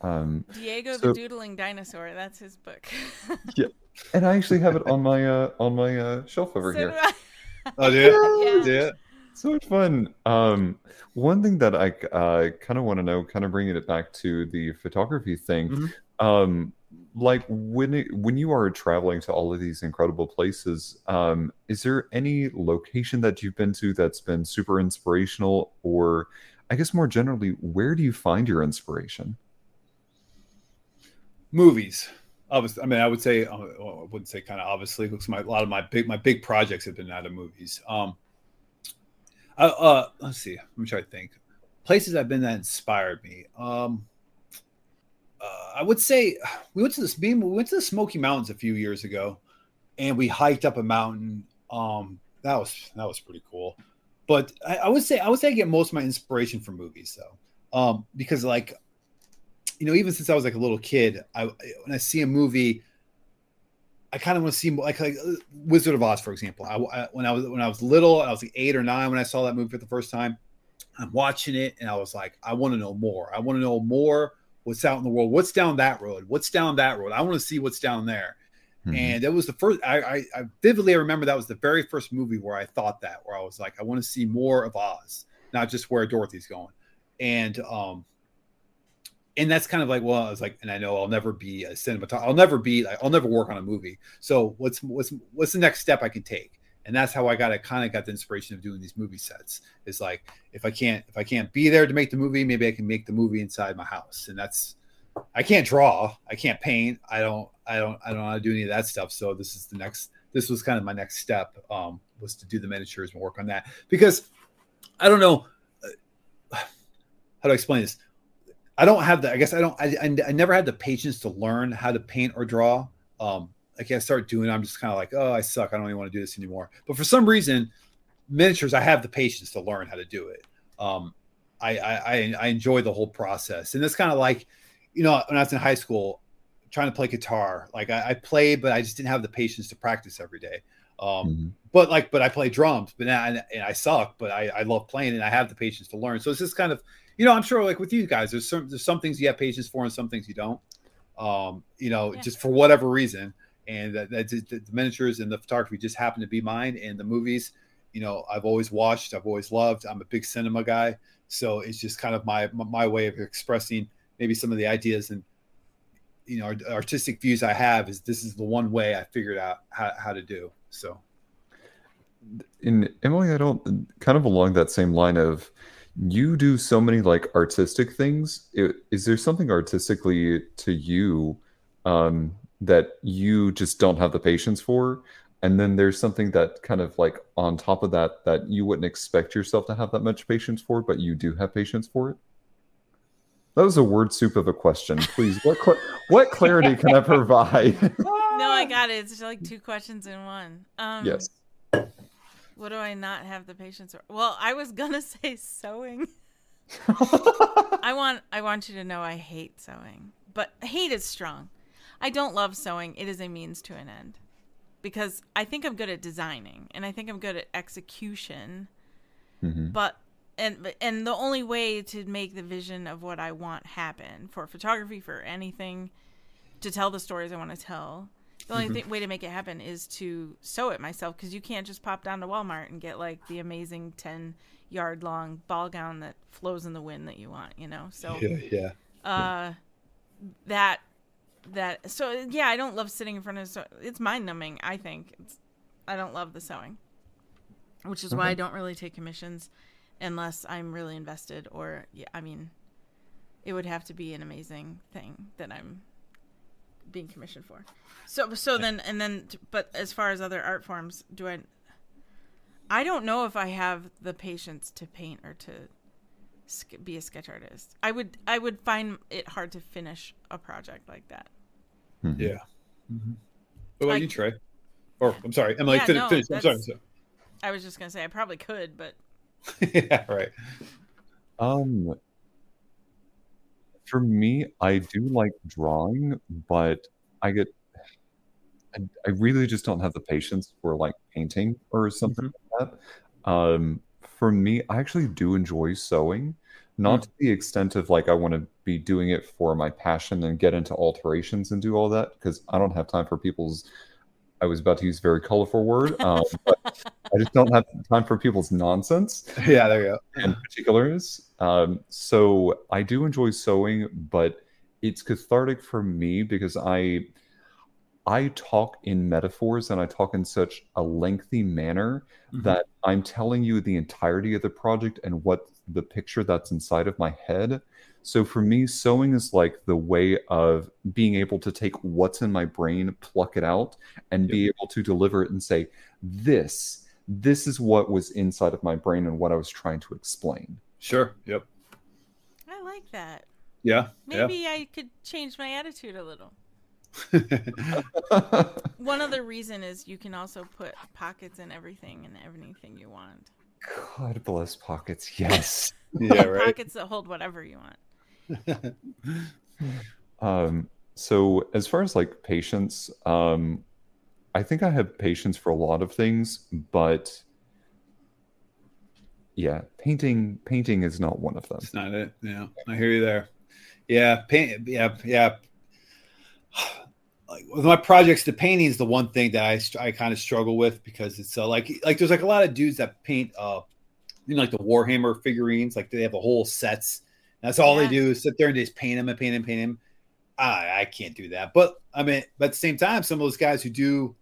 um, Diego So- the Doodling Dinosaur. That's his book. yeah, and I actually have it on my uh, on my uh, shelf over So here. Oh, yeah. Yeah. Yeah. so much fun um one thing that i uh kind of want to know kind of bringing it back to the photography thing Mhm. um like when it, when you are traveling to all of these incredible places um is there any location that you've been to that's been super inspirational or i guess more generally where do you find your inspiration Movies. obviously, I mean, I would say, uh, well, I wouldn't say kind of obviously, because my a lot of my big my big projects have been out of movies. Um, uh, uh let's see, let me try to think. Places I've been that inspired me. Um, uh, I would say we went to this we went to the Smoky Mountains a few years ago, and we hiked up a mountain. Um, that was that was pretty cool. But I, I would say I would say I get most of my inspiration from movies though, um, because like, you know, even since I was like a little kid, I when I see a movie, I kind of want to see like like uh, Wizard of Oz, for example. I, I, when I was when I was little, I was like eight or nine when I saw that movie for the first time. I'm watching it and I was like, I want to know more. I want to know more what's out in the world. What's down that road? What's down that road? I want to see what's down there. Mm-hmm. And it was the first. I, I, I vividly remember that was the very first movie where I thought that, where I was like, I want to see more of Oz, not just where Dorothy's going. And um, and that's kind of like, well, I was like, and I know I'll never be a cinematographer. I'll never be. Like, I'll never work on a movie. So what's what's what's the next step I can take? and that's how I got I kind of got the inspiration of doing these movie sets. Is like if I can't if I can't be there to make the movie, maybe I can make the movie inside my house, and that's I can't draw, I can't paint, I don't I don't I don't know how to do any of that stuff. So this is the next this was kind of my next step um, was to do the miniatures and work on that because I don't know uh, how to explain this. I don't have the I guess I don't I, I, I never had the patience to learn how to paint or draw. Um, like I start doing, I'm just kind of like, oh, I suck. I don't even want to do this anymore. But for some reason, miniatures, I have the patience to learn how to do it. Um, I, I, I enjoy the whole process, and it's kind of like, you know, when I was in high school, trying to play guitar, like I, I played, but I just didn't have the patience to practice every day. Um, mm-hmm. But like, but I play drums, but now and, and I suck, but I, I love playing, and I have the patience to learn. So it's just kind of, you know, I'm sure like with you guys, there's some there's some things you have patience for, and some things you don't. Um, you know, yeah. just for whatever reason and that, that the miniatures and the photography just happened to be mine. And the movies, you know, I've always watched, I've always loved. I'm a big cinema guy, so it's just kind of my my way of expressing maybe some of the ideas and you know artistic views I have. Is this is the one way I figured out how, how to do so. In Emily, I don't kind of along that same line of you do so many like artistic things. Is there something artistically to you um, that you just don't have the patience for and then there's something that kind of like on top of that that you wouldn't expect yourself to have that much patience for but you do have patience for it that was a word soup of a question please what cl- what clarity can i provide no i got it it's like two questions in one um yes what do i not have the patience for well i was gonna say sewing i want i want you to know i hate sewing but hate is strong I don't love sewing. It is a means to an end. Because I think I'm good at designing and I think I'm good at execution. Mm-hmm. But and and the only way to make the vision of what I want happen for photography for anything to tell the stories I want to tell. The only mm-hmm. th- way to make it happen is to sew it myself because you can't just pop down to Walmart and get like the amazing 10 yard long ball gown that flows in the wind that you want, you know? So, yeah, yeah. Uh, that that so yeah i don't love sitting in front of so it's mind numbing i think it's i don't love the sewing which is okay. why i don't really take commissions unless i'm really invested or yeah i mean it would have to be an amazing thing that i'm being commissioned for so so then and then but as far as other art forms do i i don't know if i have the patience to paint or to be a sketch artist. I would I would find it hard to finish a project like that. Mm-hmm. Yeah. Mm-hmm. What about I, you, Trey? Or I'm sorry, Emily. Yeah, finish, no, finish. I'm sorry, I'm sorry. I was just gonna say I probably could, but yeah, right. Um, for me, I do like drawing, but I get I, I really just don't have the patience for like painting or something mm-hmm. like that. Um, for me, I actually do enjoy sewing, not mm. to the extent of like I want to be doing it for my passion and get into alterations and do all that because I don't have time for people's. I was about to use a very colorful word, um, but I just don't have time for people's nonsense. Yeah, there you go. In particulars, um, so I do enjoy sewing, but it's cathartic for me because I I talk in metaphors and I talk in such a lengthy manner mm-hmm. that I'm telling you the entirety of the project and what the picture that's inside of my head. So for me, sewing is like the way of being able to take what's in my brain, pluck it out, and be able to deliver it and say, this, this is what was inside of my brain and what I was trying to explain. Sure. Yep. I like that. Yeah. Maybe I could change my attitude a little. One other reason is you can also put pockets in everything and anything you want. God bless pockets. Yes. yeah. Right. Pockets that hold whatever you want. Um, so as far as like patience, um, I think I have patience for a lot of things, but yeah, painting painting is not one of them. It's not it. Yeah, I hear you there. Yeah, paint. Yeah, yeah. Like with my projects, the painting is the one thing that I I kind of struggle with because it's uh, like like there's like a lot of dudes that paint uh you know like the Warhammer figurines, like they have the whole sets. That's all Yeah. they do is sit there and just paint him and paint them, paint him. I I can't do that. But I mean, but at the same time, some of those guys who do,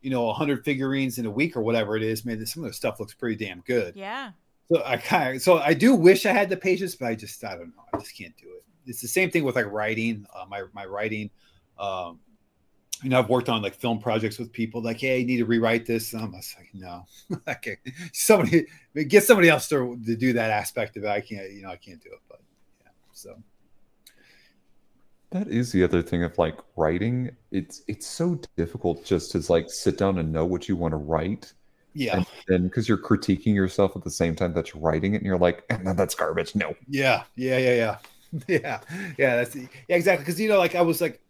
you know, hundred figurines in a week or whatever it is, man, some of their stuff looks pretty damn good. Yeah. So I kind of, so I do wish I had the patience, but I just I don't know. I just can't do it. It's the same thing with like writing. Uh, my my writing. Um, you know, I've worked on like film projects with people like, hey, you need to rewrite this. And I'm just like, no, okay. Somebody get somebody else to, to do that aspect of it. I can't, you know, I can't do it. But so That is the other thing of like writing. It's it's so difficult just to like sit down and know what you want to write. yeah, And then because you're critiquing yourself at the same time that you're writing it and you're like, no, that's garbage. No. Yeah, yeah, yeah, yeah, yeah, yeah. That's yeah, exactly. Because you know, like I was like,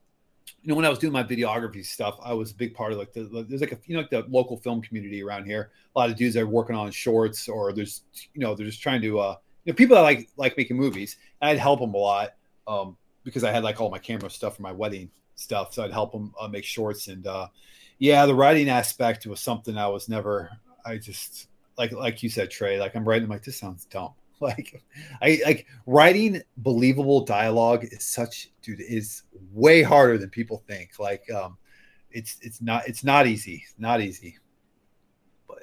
you know, when I was doing my videography stuff, I was a big part of like the the- there's like a you know like the local film community around here. A lot of dudes are working on shorts, or there's you know they're just trying to uh you know people that like like making movies. And I'd help them a lot um because I had like all my camera stuff for my wedding stuff, so I'd help them uh, make shorts and uh yeah, the writing aspect was something I was never. I just like like you said, Trey. Like I'm writing, I'm like this sounds dumb. Like I like writing believable dialogue is such dude is way harder than people think. Like um it's it's not it's not easy. Not easy. But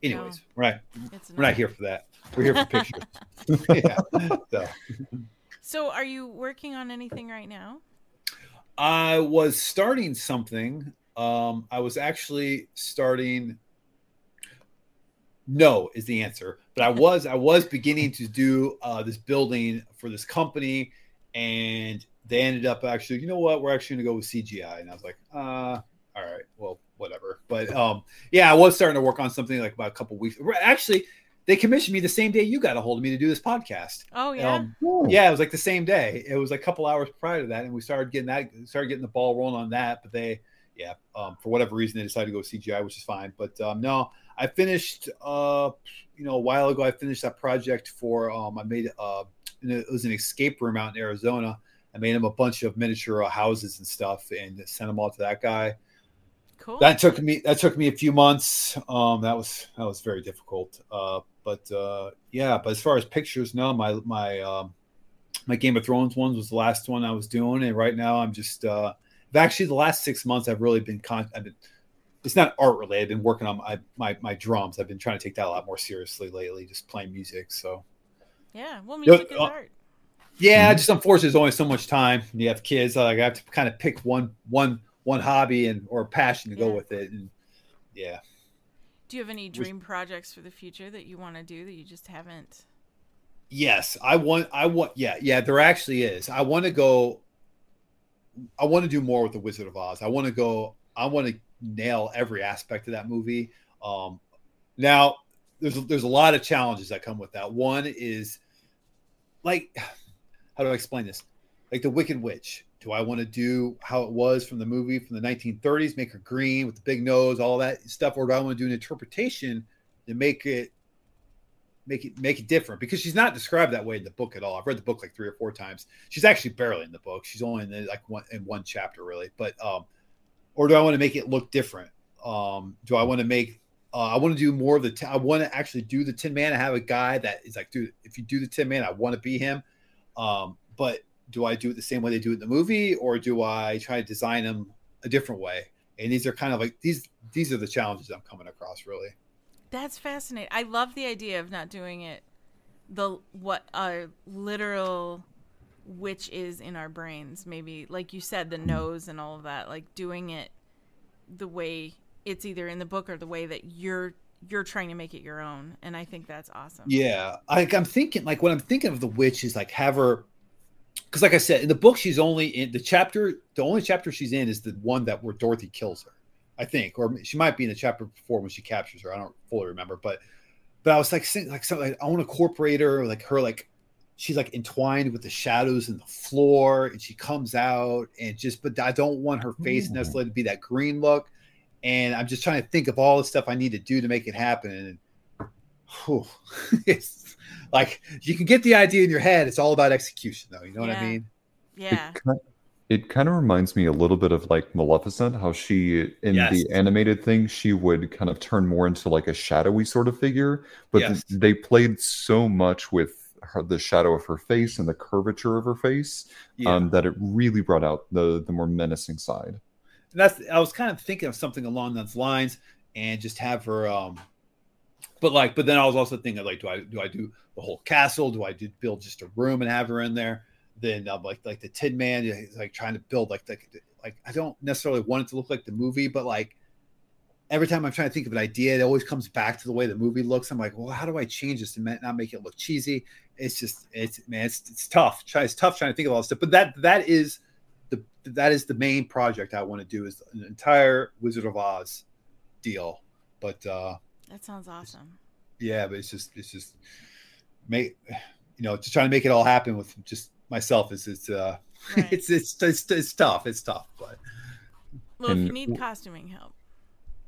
anyways, No. right. It's We're not here for that. We're here for pictures. yeah. So So are you working on anything right now? I was starting something. Um, I was actually starting. No is the answer, but I was I was beginning to do uh, this building for this company, and they ended up actually. You know what? We're actually going to go with CGI, and I was like, uh, all right, well, whatever. But um, yeah, I was starting to work on something like about a couple weeks. Actually, they commissioned me the same day you got a hold of me to do this podcast. Oh yeah. Um, yeah, it was like the same day. It was a couple hours prior to that, and we started getting that, started getting the ball rolling on that. But they, yeah, um, for whatever reason, they decided to go CGI, which is fine. But um, no, I finished, uh, you know, a while ago. I finished that project for. Um, I made, uh, it was an escape room out in Arizona. I made him a bunch of miniature uh, houses and stuff, and sent them all to that guy. cool. That took me. That took me a few months. Um, that was that was very difficult. Uh, but uh, yeah. But as far as pictures, no, my my um, my Game of Thrones ones was the last one I was doing, and right now I'm just. Uh, actually, the last six months I've really been. Con- I've been. It's not art related. I've been working on my, my my drums. I've been trying to take that a lot more seriously lately. Just playing music. So yeah. Well, No, music is uh, art. yeah, Mhm. just unfortunately, there's only so much time. You have kids. Like I have to kind of pick one one one hobby and or passion to go with it. And yeah. Do you have any dream projects for the future that you want to do that you just haven't? Yes, I want. I want. Yeah, yeah. There actually is. I want to go. I want to do more with the Wizard of Oz. I want to go. I want to nail every aspect of that movie. Um, now, there's there's a lot of challenges that come with that. One is like, how do I explain this? Like the Wicked Witch. Do I want to do how it was from the movie from the 1930s, make her green with the big nose, all that stuff, or do I want to do an interpretation to make it make it make it different because she's not described that way in the book at all. I've read the book like three or four times. She's actually barely in the book. She's only in the, like one in one chapter really. But um, or do I want to make it look different? Um, do I want to make? Uh, I want to do more of the. T- I want to actually do the Tin Man. I have a guy that is like, dude, if you do the Tin Man, I want to be him. Um, but do I do it the same way they do it in the movie, or do I try to design them a different way? And these are kind of like these. These are the challenges I'm coming across really. That's fascinating. I love the idea of not doing it the what a literal which is in our brains. Maybe, like you said, the nose and all of that, like doing it the way it's either in the book or the way that you're you're trying to make it your own. And I think that's awesome. Yeah, like I'm thinking, like what I'm thinking of the witch is like have her, because like I said in the book, she's only in the chapter. The only chapter she's in is the one that where Dorothy kills her, I think, or she might be in the chapter before when she captures her. I don't fully remember, but but I was like saying like something like, I want to incorporate her, like her like she's like entwined with the shadows in the floor and she comes out and just but i don't want her face necessarily to be that green look and i'm just trying to think of all the stuff i need to do to make it happen and whew, it's like you can get the idea in your head it's all about execution though you know yeah. what i mean yeah it, it kind of reminds me a little bit of like maleficent how she in yes. the animated thing she would kind of turn more into like a shadowy sort of figure but yes. they played so much with her, the shadow of her face and the curvature of her face yeah. um, that it really brought out the the more menacing side. And that's I was kind of thinking of something along those lines and just have her um but like but then I was also thinking like do I do I do the whole castle? Do I do build just a room and have her in there? Then um, like like the Tin Man like trying to build like the, like I don't necessarily want it to look like the movie but like every time I'm trying to think of an idea, it always comes back to the way the movie looks. I'm like, well, how do I change this to not make it look cheesy? it's just it's man it's, it's tough. It's tough trying to think of all this stuff. But that that is the that is the main project i want to do is an entire wizard of oz deal. But uh that sounds awesome yeah but it's just it's just make you know just trying to make it all happen with just myself is it's uh right. it's, it's, it's it's tough it's tough but well if you need costuming help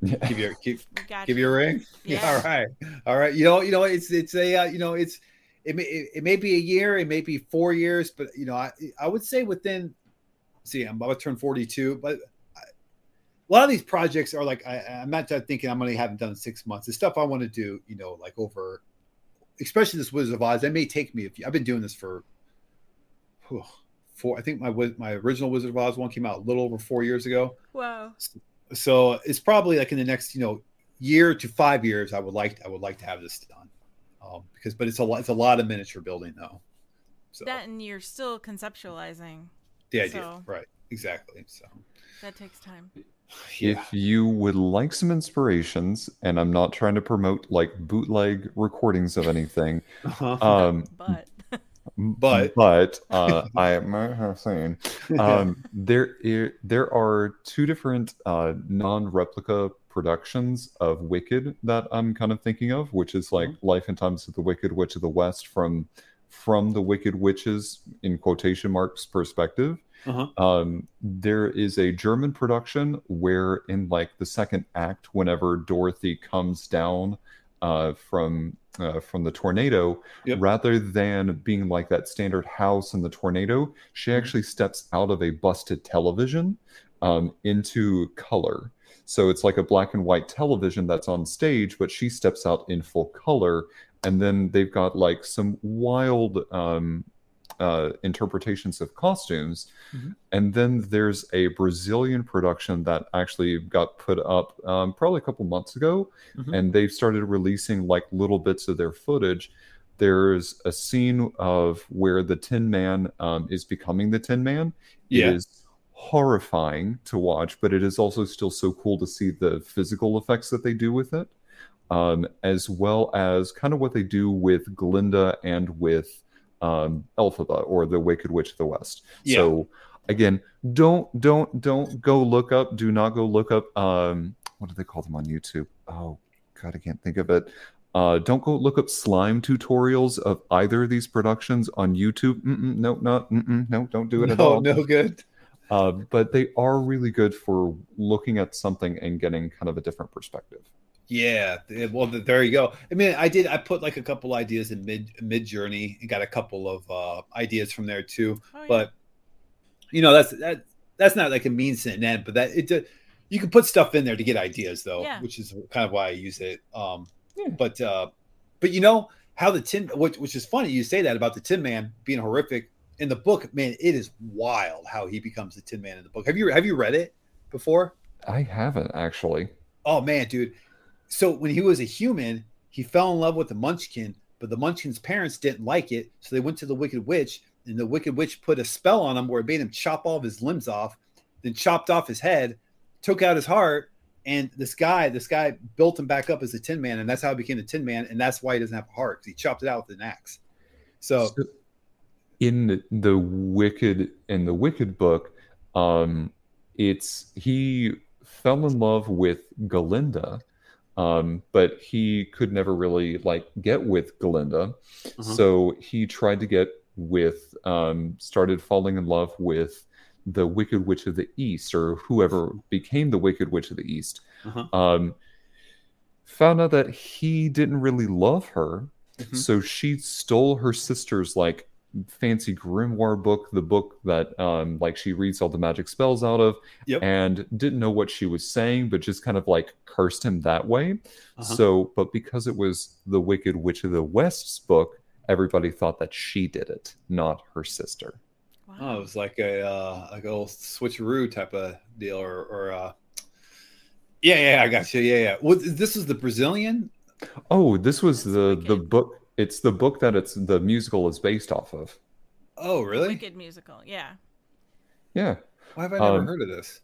give your give, give you a ring yeah. yeah all right all right you know you know it's it's a uh, you know it's it may it, may be a year, it may be four years, but you know, I I would say within. See, I'm about to turn 42, but I, a lot of these projects are like I, am not thinking I'm going to have them done six months. The stuff I want to do, you know, like over, especially this Wizard of Oz, that may take me. If I've been doing this for, whew, four. I think my my original Wizard of Oz one came out a little over four years ago. Wow. So it's probably like in the next, you know, year to five years. I would like I would like to have this done um, because but it's a lot it's a lot of miniature building though. So that and you're still conceptualizing the idea, so right? Exactly. So that takes time. Yeah. If you would like some inspirations, and I'm not trying to promote like bootleg recordings of anything, uh-huh. um, but but but uh, I might have seen um, there there are two different uh, non-replica productions of Wicked that I'm kind of thinking of, which is like mm-hmm. Life and Times of the Wicked Witch of the West from from the Wicked Witches in quotation marks perspective. Uh-huh. Um, there is a German production where in like the second act, whenever Dorothy comes down uh, from uh, from the tornado, yep. rather than being like that standard house in the tornado, she mm-hmm. actually steps out of a busted television um, into color. So it's like a black and white television that's on stage, but she steps out in full color. And then they've got like some wild um, uh, interpretations of costumes. Mm-hmm. And then there's a Brazilian production that actually got put up um, probably a couple months ago. Mm-hmm. And they've started releasing like little bits of their footage. There's a scene of where the Tin Man um, is becoming the Tin Man. Yeah. It is horrifying to watch, but it is also still so cool to see the physical effects that they do with it, um, as well as kind of what they do with Glinda and with um, Elphaba or the Wicked Witch of the West. Yeah. So again, don't don't don't go look up. Do not go look up. Um, what do they call them on YouTube? Oh God, I can't think of it. Uh, don't go look up slime tutorials of either of these productions on YouTube. Mm-mm, no, not no, don't do it no, at all. No good. Uh, but they are really good for looking at something and getting kind of a different perspective. Yeah, well, there you go. I mean, I did. I put like a couple ideas in mid Midjourney and got a couple of uh, ideas from there too. Oh, yeah. But you know, that's that that's not like a means to an end. But that it you can put stuff in there to get ideas though, yeah. which is kind of why I use it. Um, yeah. But uh, but you know how the tin, which, which is funny you say that about the Tin Man being horrific in the book, man, it is wild how he becomes the Tin Man in the book. Have you have you read it before? I haven't actually. Oh man, dude. So when he was a human, he fell in love with the Munchkin, but the Munchkin's parents didn't like it, so they went to the Wicked Witch, and the Wicked Witch put a spell on him where it made him chop all of his limbs off, then chopped off his head, took out his heart, and this guy, this guy built him back up as a Tin Man, and that's how he became the Tin Man, and that's why he doesn't have a heart because he chopped it out with an axe. So, So in the Wicked in the Wicked book, um, it's he fell in love with Galinda, um, but he could never really like get with Galinda. Uh-huh. So he tried to get with, um, started falling in love with the Wicked Witch of the East, or whoever became the Wicked Witch of the East. Uh-huh. Um, found out that he didn't really love her, Mhm. so she stole her sister's like fancy grimoire book, the book that um, like she reads all the magic spells out of, Yep. and didn't know what she was saying, but just kind of like cursed him that way. Uh-huh. So, but because it was the Wicked Witch of the West's book, everybody thought that she did it, not her sister. Wow. Oh, it was like a uh, like a little switcheroo type of deal, or or uh, yeah, yeah, I got you. Yeah, yeah. Well, this is the Brazilian. Oh, this was That's the the book. It's the book that it's the musical is based off of. Oh, really? Wicked musical. Yeah. Yeah. Why have I never Um, heard of this?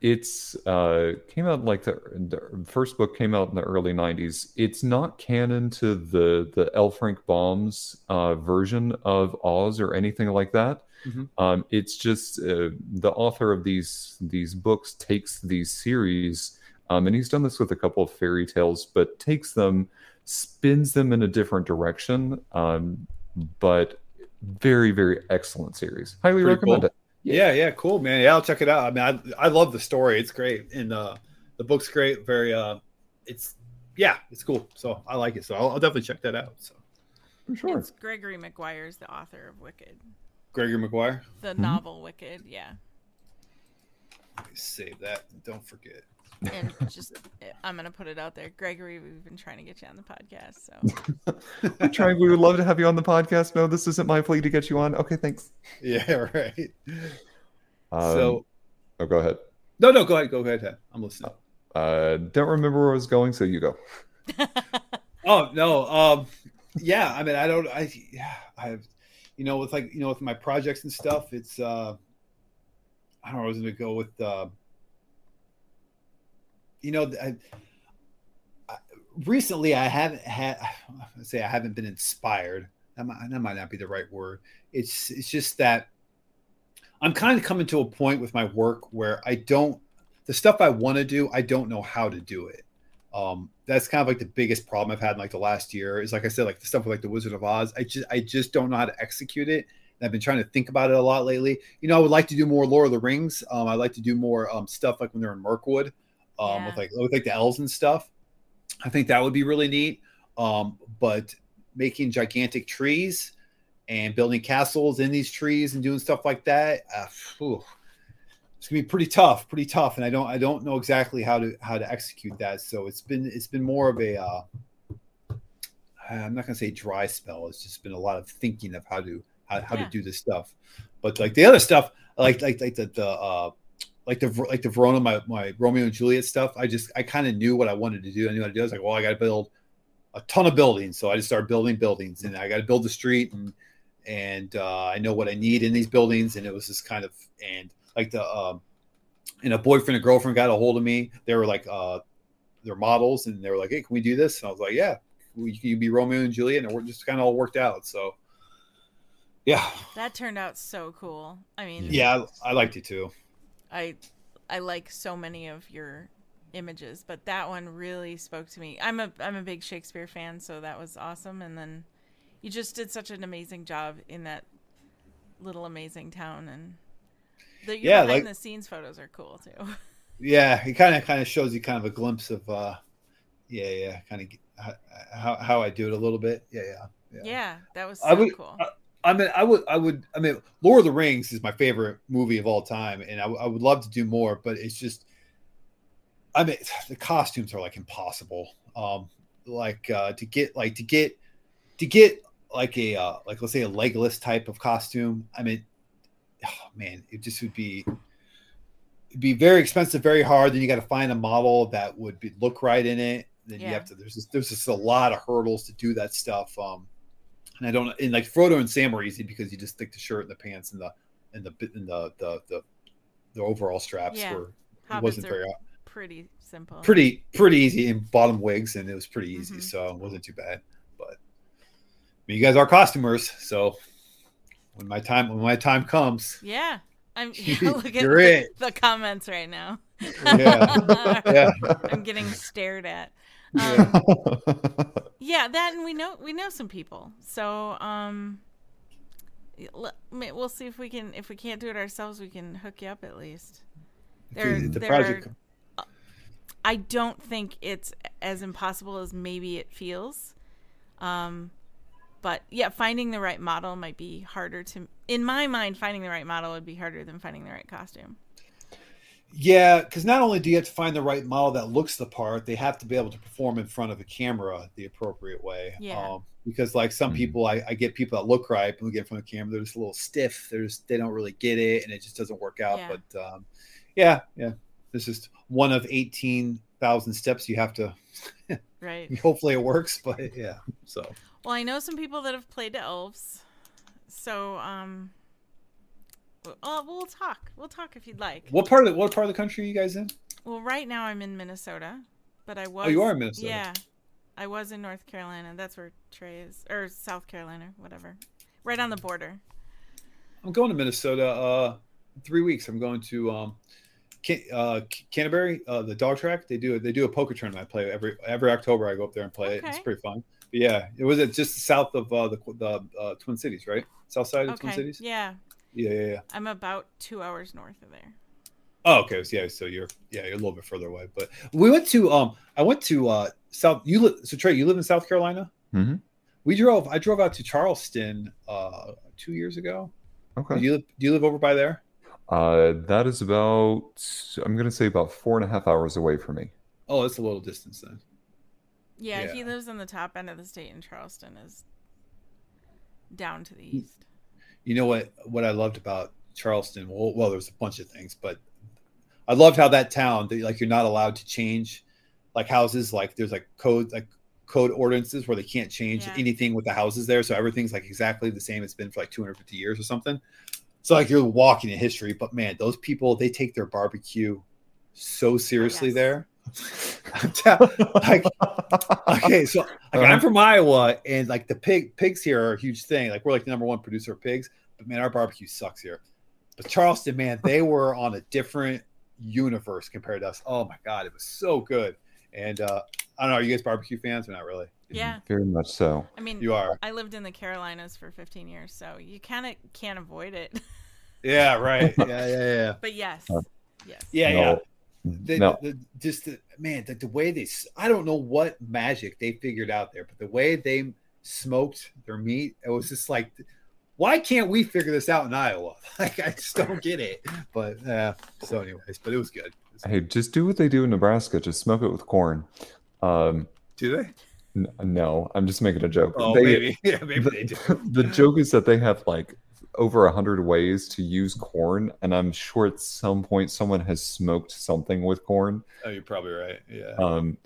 it's uh came out like the, the first book came out in the early 90s it's not canon to the the l frank baum's uh version of oz or anything like that Mhm. um it's just uh, the author of these these books takes these series um and he's done this with a couple of fairy tales but takes them spins them in a different direction um but very very excellent series highly Pretty recommend cool. it Yeah, yeah, cool, man. Yeah, I'll check it out. I mean, I I love the story. It's great, and uh, the book's great. Very, uh, it's yeah, it's cool. So I like it. So I'll, I'll definitely check that out. So for sure It's Gregory Maguire's the author of Wicked, Gregory Maguire, the Mm-hmm. novel Wicked. Yeah. save that. Don't forget. And just, I'm gonna put it out there, Gregory. We've been trying to get you on the podcast, so We're trying. We would love to have you on the podcast. No, this isn't my plea to get you on. Okay, thanks. Yeah, right. Um, so oh, go ahead. no, no, go ahead, go ahead. I'm listening. Uh, don't remember where I was going, so you go. Oh no, um, yeah. I mean, I don't. I yeah. I have, you know, with like you know, with my projects and stuff. It's uh, I don't know. I was gonna go with uh, you know, I, I, recently I haven't had. I say I haven't been inspired. That might, that might not be the right word. It's it's just that I'm kind of coming to a point with my work where I don't the stuff I want to do. I don't know how to do it um that's kind of like the biggest problem i've had in like the last year is like i said like the stuff with like the wizard of oz i just i just don't know how to execute it i've been trying to think about it a lot lately you know i would like to do more lord of the rings um i like to do more um stuff like when they're in mirkwood um Yeah. with like with like the elves and stuff i think that would be really neat um but making gigantic trees and building castles in these trees and doing stuff like that uh, phew, it's gonna be pretty tough, pretty tough, and I don't I don't know exactly how to how to execute that. So it's been it's been more of a uh, I'm not gonna say dry spell. It's just been a lot of thinking of how to how, how Yeah. to do this stuff. But like the other stuff, like like like the the uh, like the like the Verona, my my Romeo and Juliet stuff. I just I kind of knew what I wanted to do. I knew how to do. I was like, well, I got to build a ton of buildings, so I just started building buildings, and I got to build the street and and uh, I know what I need in these buildings, and it was just kind of and like the um, and a boyfriend and girlfriend got a hold of me. They were like uh, they're models, and they were like, "Hey, can we do this?" And I was like, "Yeah, we can you be Romeo and Juliet," and it worked- just kind of all worked out. So yeah, that turned out so cool. I mean, yeah, I, I liked it too. I I like so many of your images, but that one really spoke to me. I'm a I'm a big Shakespeare fan, so that was awesome. And then you just did such an amazing job in that little amazing town, and the your Yeah, behind like- the scenes photos are cool too. Yeah, it kind of kind of shows you kind of a glimpse of uh, yeah, yeah, kind of how how I do it a little bit. Yeah, yeah. Yeah, Yeah. that was so I would- cool. I mean, I would, I would, I mean, Lord of the Rings is my favorite movie of all time, and I, w- I would love to do more, but it's just, I mean, the costumes are like impossible. Um, like uh, to get, like to get, to get like a, uh, like let's say a Legolas type of costume. I mean, oh, man, it just would be, it'd be very expensive, very hard. Then you got to find a model that would be, look right in it. Then you have to. There's just, there's just a lot of hurdles to do that stuff. Um, And I don't and like Frodo and Sam were easy because you just stick the shirt and the pants and the and the and the the the, the overall straps Yeah. were it wasn't very pretty simple. pretty pretty easy in bottom wigs and it was pretty easy Mhm. so it wasn't too bad but I mean, you guys are costumers so when my time when my time comes Yeah. I'm yeah, look at the, the comments right now. yeah yeah I'm getting stared at. Yeah. Um, yeah, that and we know we know some people. So um we'll see if we can if we can't do it ourselves, we can hook you up at least. There, the there project are- I don't think it's as impossible as maybe it feels. Um, but yeah, finding the right model might be harder to. In my mind, finding the right model would be harder than finding the right costume. Yeah, because not only do you have to find the right model that looks the part, they have to be able to perform in front of the camera the appropriate way. Yeah. Um, because like some Mhm. people, I, I get people that look right, but we get in front of the camera, they're just a little stiff. They're just, they don't really get it, and it just doesn't work out. Yeah. But um, yeah, yeah, this is one of eighteen thousand steps you have to. Right. Hopefully, it works. But yeah, so Well, I know some people that have played to elves, so um. Well, we'll talk. We'll talk if you'd like. what part of the what part of the country are you guys in? Well, right now I'm in Minnesota, but I was. Oh, you are in Minnesota. Yeah, I was in North Carolina. That's where Trey is, or South Carolina, whatever. Right on the border. I'm going to Minnesota uh three weeks. I'm going to um Can- uh Canterbury, uh the dog track. They do they do a poker tournament. I play every every October I go up there and play it. It's pretty fun. But yeah, it was just south of uh the the uh, Twin Cities, right? South side of Okay. Twin Cities? Yeah, Yeah, yeah, yeah. I'm about two hours north of there. Oh, okay. So, yeah, so you're yeah, you're a little bit further away. But we went to um I went to uh South you live so Trey, you live in South Carolina? Mhm. We drove I drove out to Charleston uh two years ago. okay. Do you live do you live over by there? Uh, that is about, I'm going to say about four and a half hours away from me. Oh, it's a little distance then. Yeah, Yeah. he lives on the top end of the state, and Charleston is down to the east. You know what what I loved about Charleston? Well, well, there's a bunch of things, but I loved how that town, that, like, you're not allowed to change like houses. Like, there's like code, like code ordinances where they can't change Yeah. anything with the houses there. So everything's like exactly the same. It's been for like 250 years or something. So like you're walking in history. But man, those people they take their barbecue so seriously Yes. there. I'm like okay, so like, Uh-huh. I'm from Iowa, and like the pig pigs here are a huge thing. Like we're like the number one producer of pigs, but man, our barbecue sucks here. But Charleston, man, they were on a different universe compared to us. Oh my god, it was so good. And uh I don't know, are you guys barbecue fans or not really? Yeah, Very much so. I mean, You are. I lived in the Carolinas for 15 years, so you kind of can't avoid it. Yeah, right. Yeah, yeah, yeah. but yes, yes, Yeah, No. yeah. The, no. the, just the, man, the, the way they, I don't know what magic they figured out there, but the way they smoked their meat, it was just like, why can't we figure this out in Iowa? Like, I just don't get it. But yeah, so anyways, but it was good. It was- Hey, just do what they do in Nebraska. Just smoke it with corn. Um, Do they? n- no, I'm just making a joke. Oh, They- maybe. Yeah, maybe they do. the joke is that they have like over a hundred ways to use corn, and I'm sure at some point someone has smoked something with corn. Oh, you're probably right. Yeah. Um,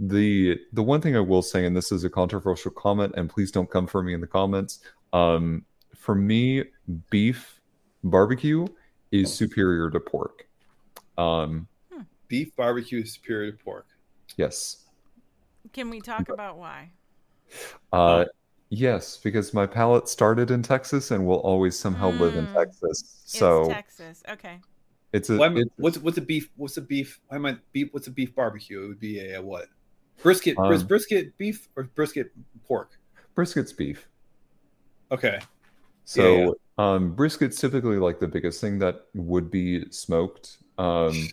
the the one thing I will say, and this is a controversial comment, and please don't come for me in the comments. Um, for me, beef barbecue is superior to pork. Um, Beef barbecue is superior to pork. yes. Can we talk about why? Uh, yes, because my palate started in Texas and will always somehow live in Mm. Texas. So it's Texas. Okay. it's a Why am it's- what's what's a beef? What's a beef? Why am I beef? What's a beef barbecue? It would be a, what? Brisket, bris- Um, brisket beef or brisket pork? brisket's beef. Okay. So Yeah, um brisket's typically like the biggest thing that would be smoked. Um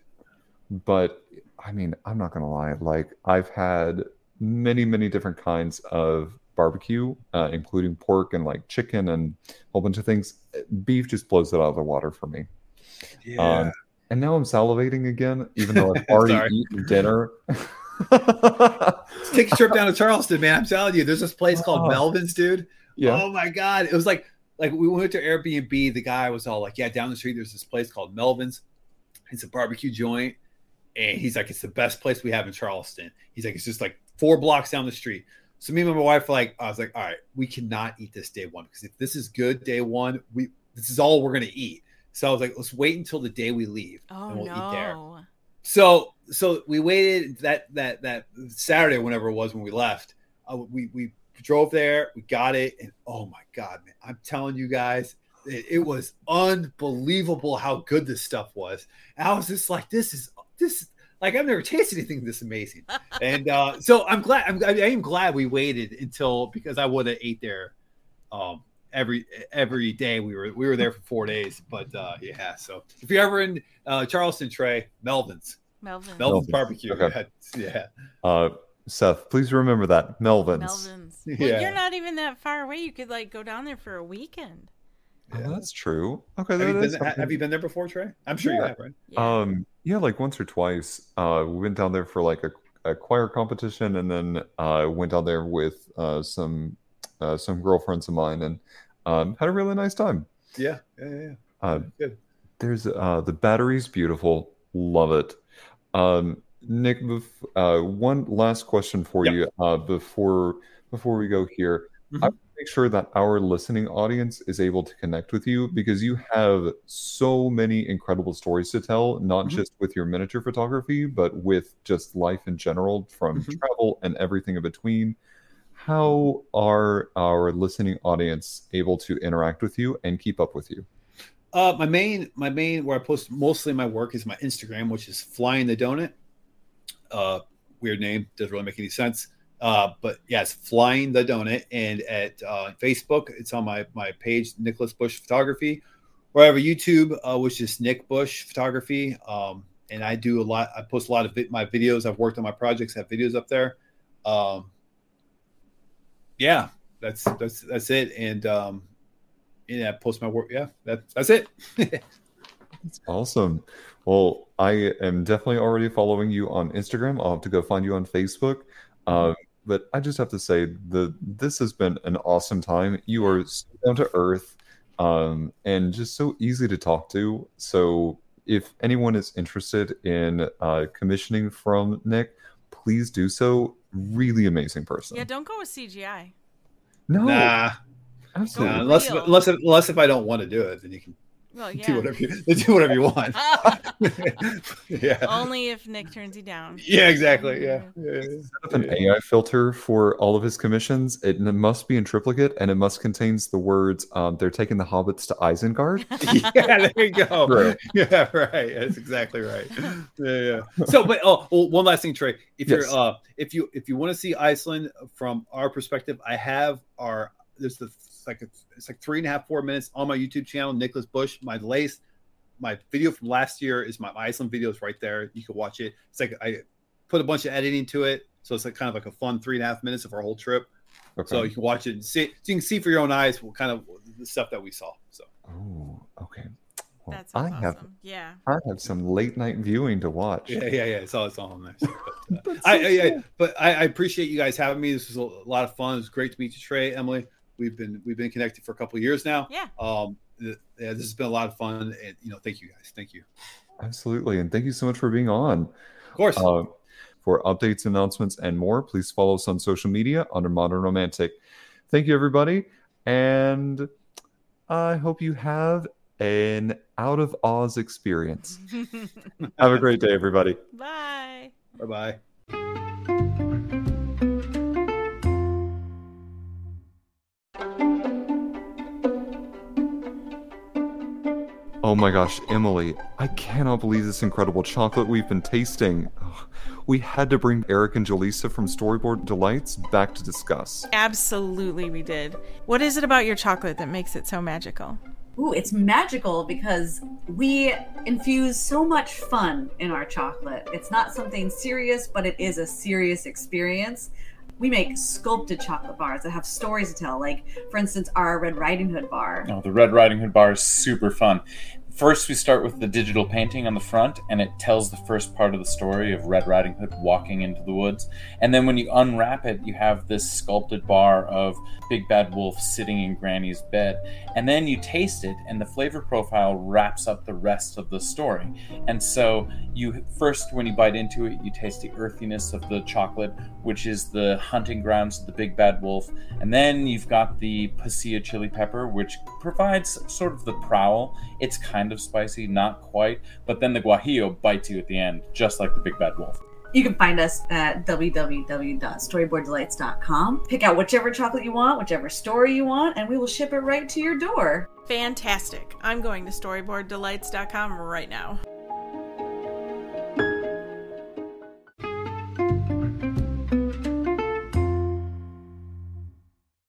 but I mean, I'm not gonna lie, like I've had many, many different kinds of barbecue, uh, including pork and like chicken and a whole bunch of things. Beef just blows it out of the water for me. Yeah. Um, and now I'm salivating again, even though I've already eaten dinner. Take a trip down to Charleston, man. I'm telling you, there's this place called Oh. Melvin's, dude. yeah. Oh my god, it was like like we went to Airbnb. The guy was all like, "Yeah, down the street there's this place called Melvin's. It's a barbecue joint." And he's like, "It's the best place we have in Charleston." He's like, "It's just like four blocks down the street." So me and my wife, like, I was like, all right, we cannot eat this day one because if this is good day one, we this is all we're gonna eat. So I was like, let's wait until the day we leave Oh and we'll eat there. So so we waited that that that Saturday, whenever it was when we left. Uh, we we drove there, we got it, and oh my god, man! I'm telling you guys, it, it was unbelievable how good this stuff was. And I was just like, this is this like I've never tasted anything this amazing. And uh, so I'm glad I'm I am glad we waited until because I would have ate there um every every day we were we were there for four days. But uh yeah, so if you're ever in uh Charleston, Trey, Melvin's. Melvin's Melvin's, barbecue. okay. Yeah. Uh, Seth, please remember that Melvin's. Melvin's. Well, Yeah. you're not even that far away. You could like go down there for a weekend. Oh, Yeah. that's true. Okay, Have that you, been, have you been there before, Trey? I'm sure you have, right? Yeah. Um, yeah, like once or twice. Uh, we went down there for like a, a choir competition, and then uh, went down there with uh, some uh, some girlfriends of mine, and um, had a really nice time. Yeah. Yeah. Yeah. yeah. Uh, Good. there's uh, the battery's beautiful, love it. Um, Nick, bef- uh, one last question for Yep. you uh, before before we go here. I Mhm. want to make sure that our listening audience is able to connect with you because you have so many incredible stories to tell, not Mhm. just with your miniature photography, but with just life in general, from Mhm. travel and everything in between. How are our listening audience able to interact with you and keep up with you? Uh, my main, my main, where I post mostly my work is my Instagram, which is Flying the Donut. Uh, weird name, doesn't really make any sense. Uh, but yes, Flying the Donut, and at uh, Facebook, it's on my my page, Nicholas Busch Photography. Or I have a YouTube, uh, which is Nick Busch Photography. Um, and I do a lot. I post a lot of vi- my videos. I've worked on my projects. have videos up there. Um, yeah, that's that's that's it. And um, yeah, I post my work. Yeah, that, that's it. That's awesome. Well, I am definitely already following you on Instagram. I'll have to go find you on Facebook. Um, but I just have to say the this has been an awesome time. You are so down to earth um, and just so easy to talk to. So if anyone is interested in uh, commissioning from Nick, please do so. Really amazing person. yeah, don't go with CGI. no, nah, absolutely. nah, unless unless unless if I don't want to do it, then you can Well, do yeah. whatever you do whatever you want. yeah. Only if Nick turns you down. Yeah, exactly. Yeah. yeah, set up an AI filter for all of his commissions. It must be in triplicate, and it must contains the words um, "They're taking the hobbits to Isengard." yeah. yeah, there you go. Right. Yeah, right. That's exactly right. Yeah, yeah. So, but oh, well, one last thing, Trey. If Yes. you're uh, if you if you want to see Iceland from our perspective, I have our there's the it's like a, it's like three and a half four minutes on my YouTube channel, Nicholas Busch. My latest my video from last year is my, my Iceland videos right there. You can watch it. It's like I put a bunch of editing to it, so it's like kind of like a fun three and a half minutes of our whole trip. Okay. So you can watch it and see so you can see for your own eyes what kind of the stuff that we saw. So oh, okay. Well, That I sounds have awesome. Yeah. I have some late night viewing to watch. yeah, yeah, yeah. It's all it's all on there. But, uh, That's I, so I, I, but I, I appreciate you guys having me. This was a lot of fun. It was great to meet you, Trey, Emily. We've been we've been connected for a couple of years now. Yeah. Um, th- yeah, this has been a lot of fun, and you know, thank you guys. Thank you. Absolutely, and thank you so much for being on. Of course. Uh, for updates, announcements, and more, please follow us on social media under Modern Romantic. Thank you, everybody, and I hope you have an out of Oz experience. Have a great day, everybody. Bye. bye bye. Oh my gosh, Emily, I cannot believe this incredible chocolate we've been tasting. Ugh, We had to bring Eric and Jaleesa from Storyboard Delights back to discuss. Absolutely, we did. What is it about your chocolate that makes it so magical? Ooh, it's magical because we infuse so much fun in our chocolate. It's not something serious, but it is a serious experience. We make sculpted chocolate bars that have stories to tell, like, for instance, our Red Riding Hood bar. Oh, the Red Riding Hood bar is super fun. First, we start with the digital painting on the front, and it tells the first part of the story of Red Riding Hood walking into the woods. And then when you unwrap it, you have this sculpted bar of Big Bad Wolf sitting in Granny's bed. And then you taste it, and the flavor profile wraps up the rest of the story. And so, you first, when you bite into it, you taste the earthiness of the chocolate, which is the hunting grounds of the Big Bad Wolf. And then you've got the Pasilla chili pepper, which provides sort of the prowl. It's kind of spicy, not quite, but then the guajillo bites you at the end, just like the Big Bad Wolf. You can find us at www.storyboarddelights.com. Pick out whichever chocolate you want, whichever story you want, and we will ship it right to your door. Fantastic. I'm going to storyboarddelights.com right now.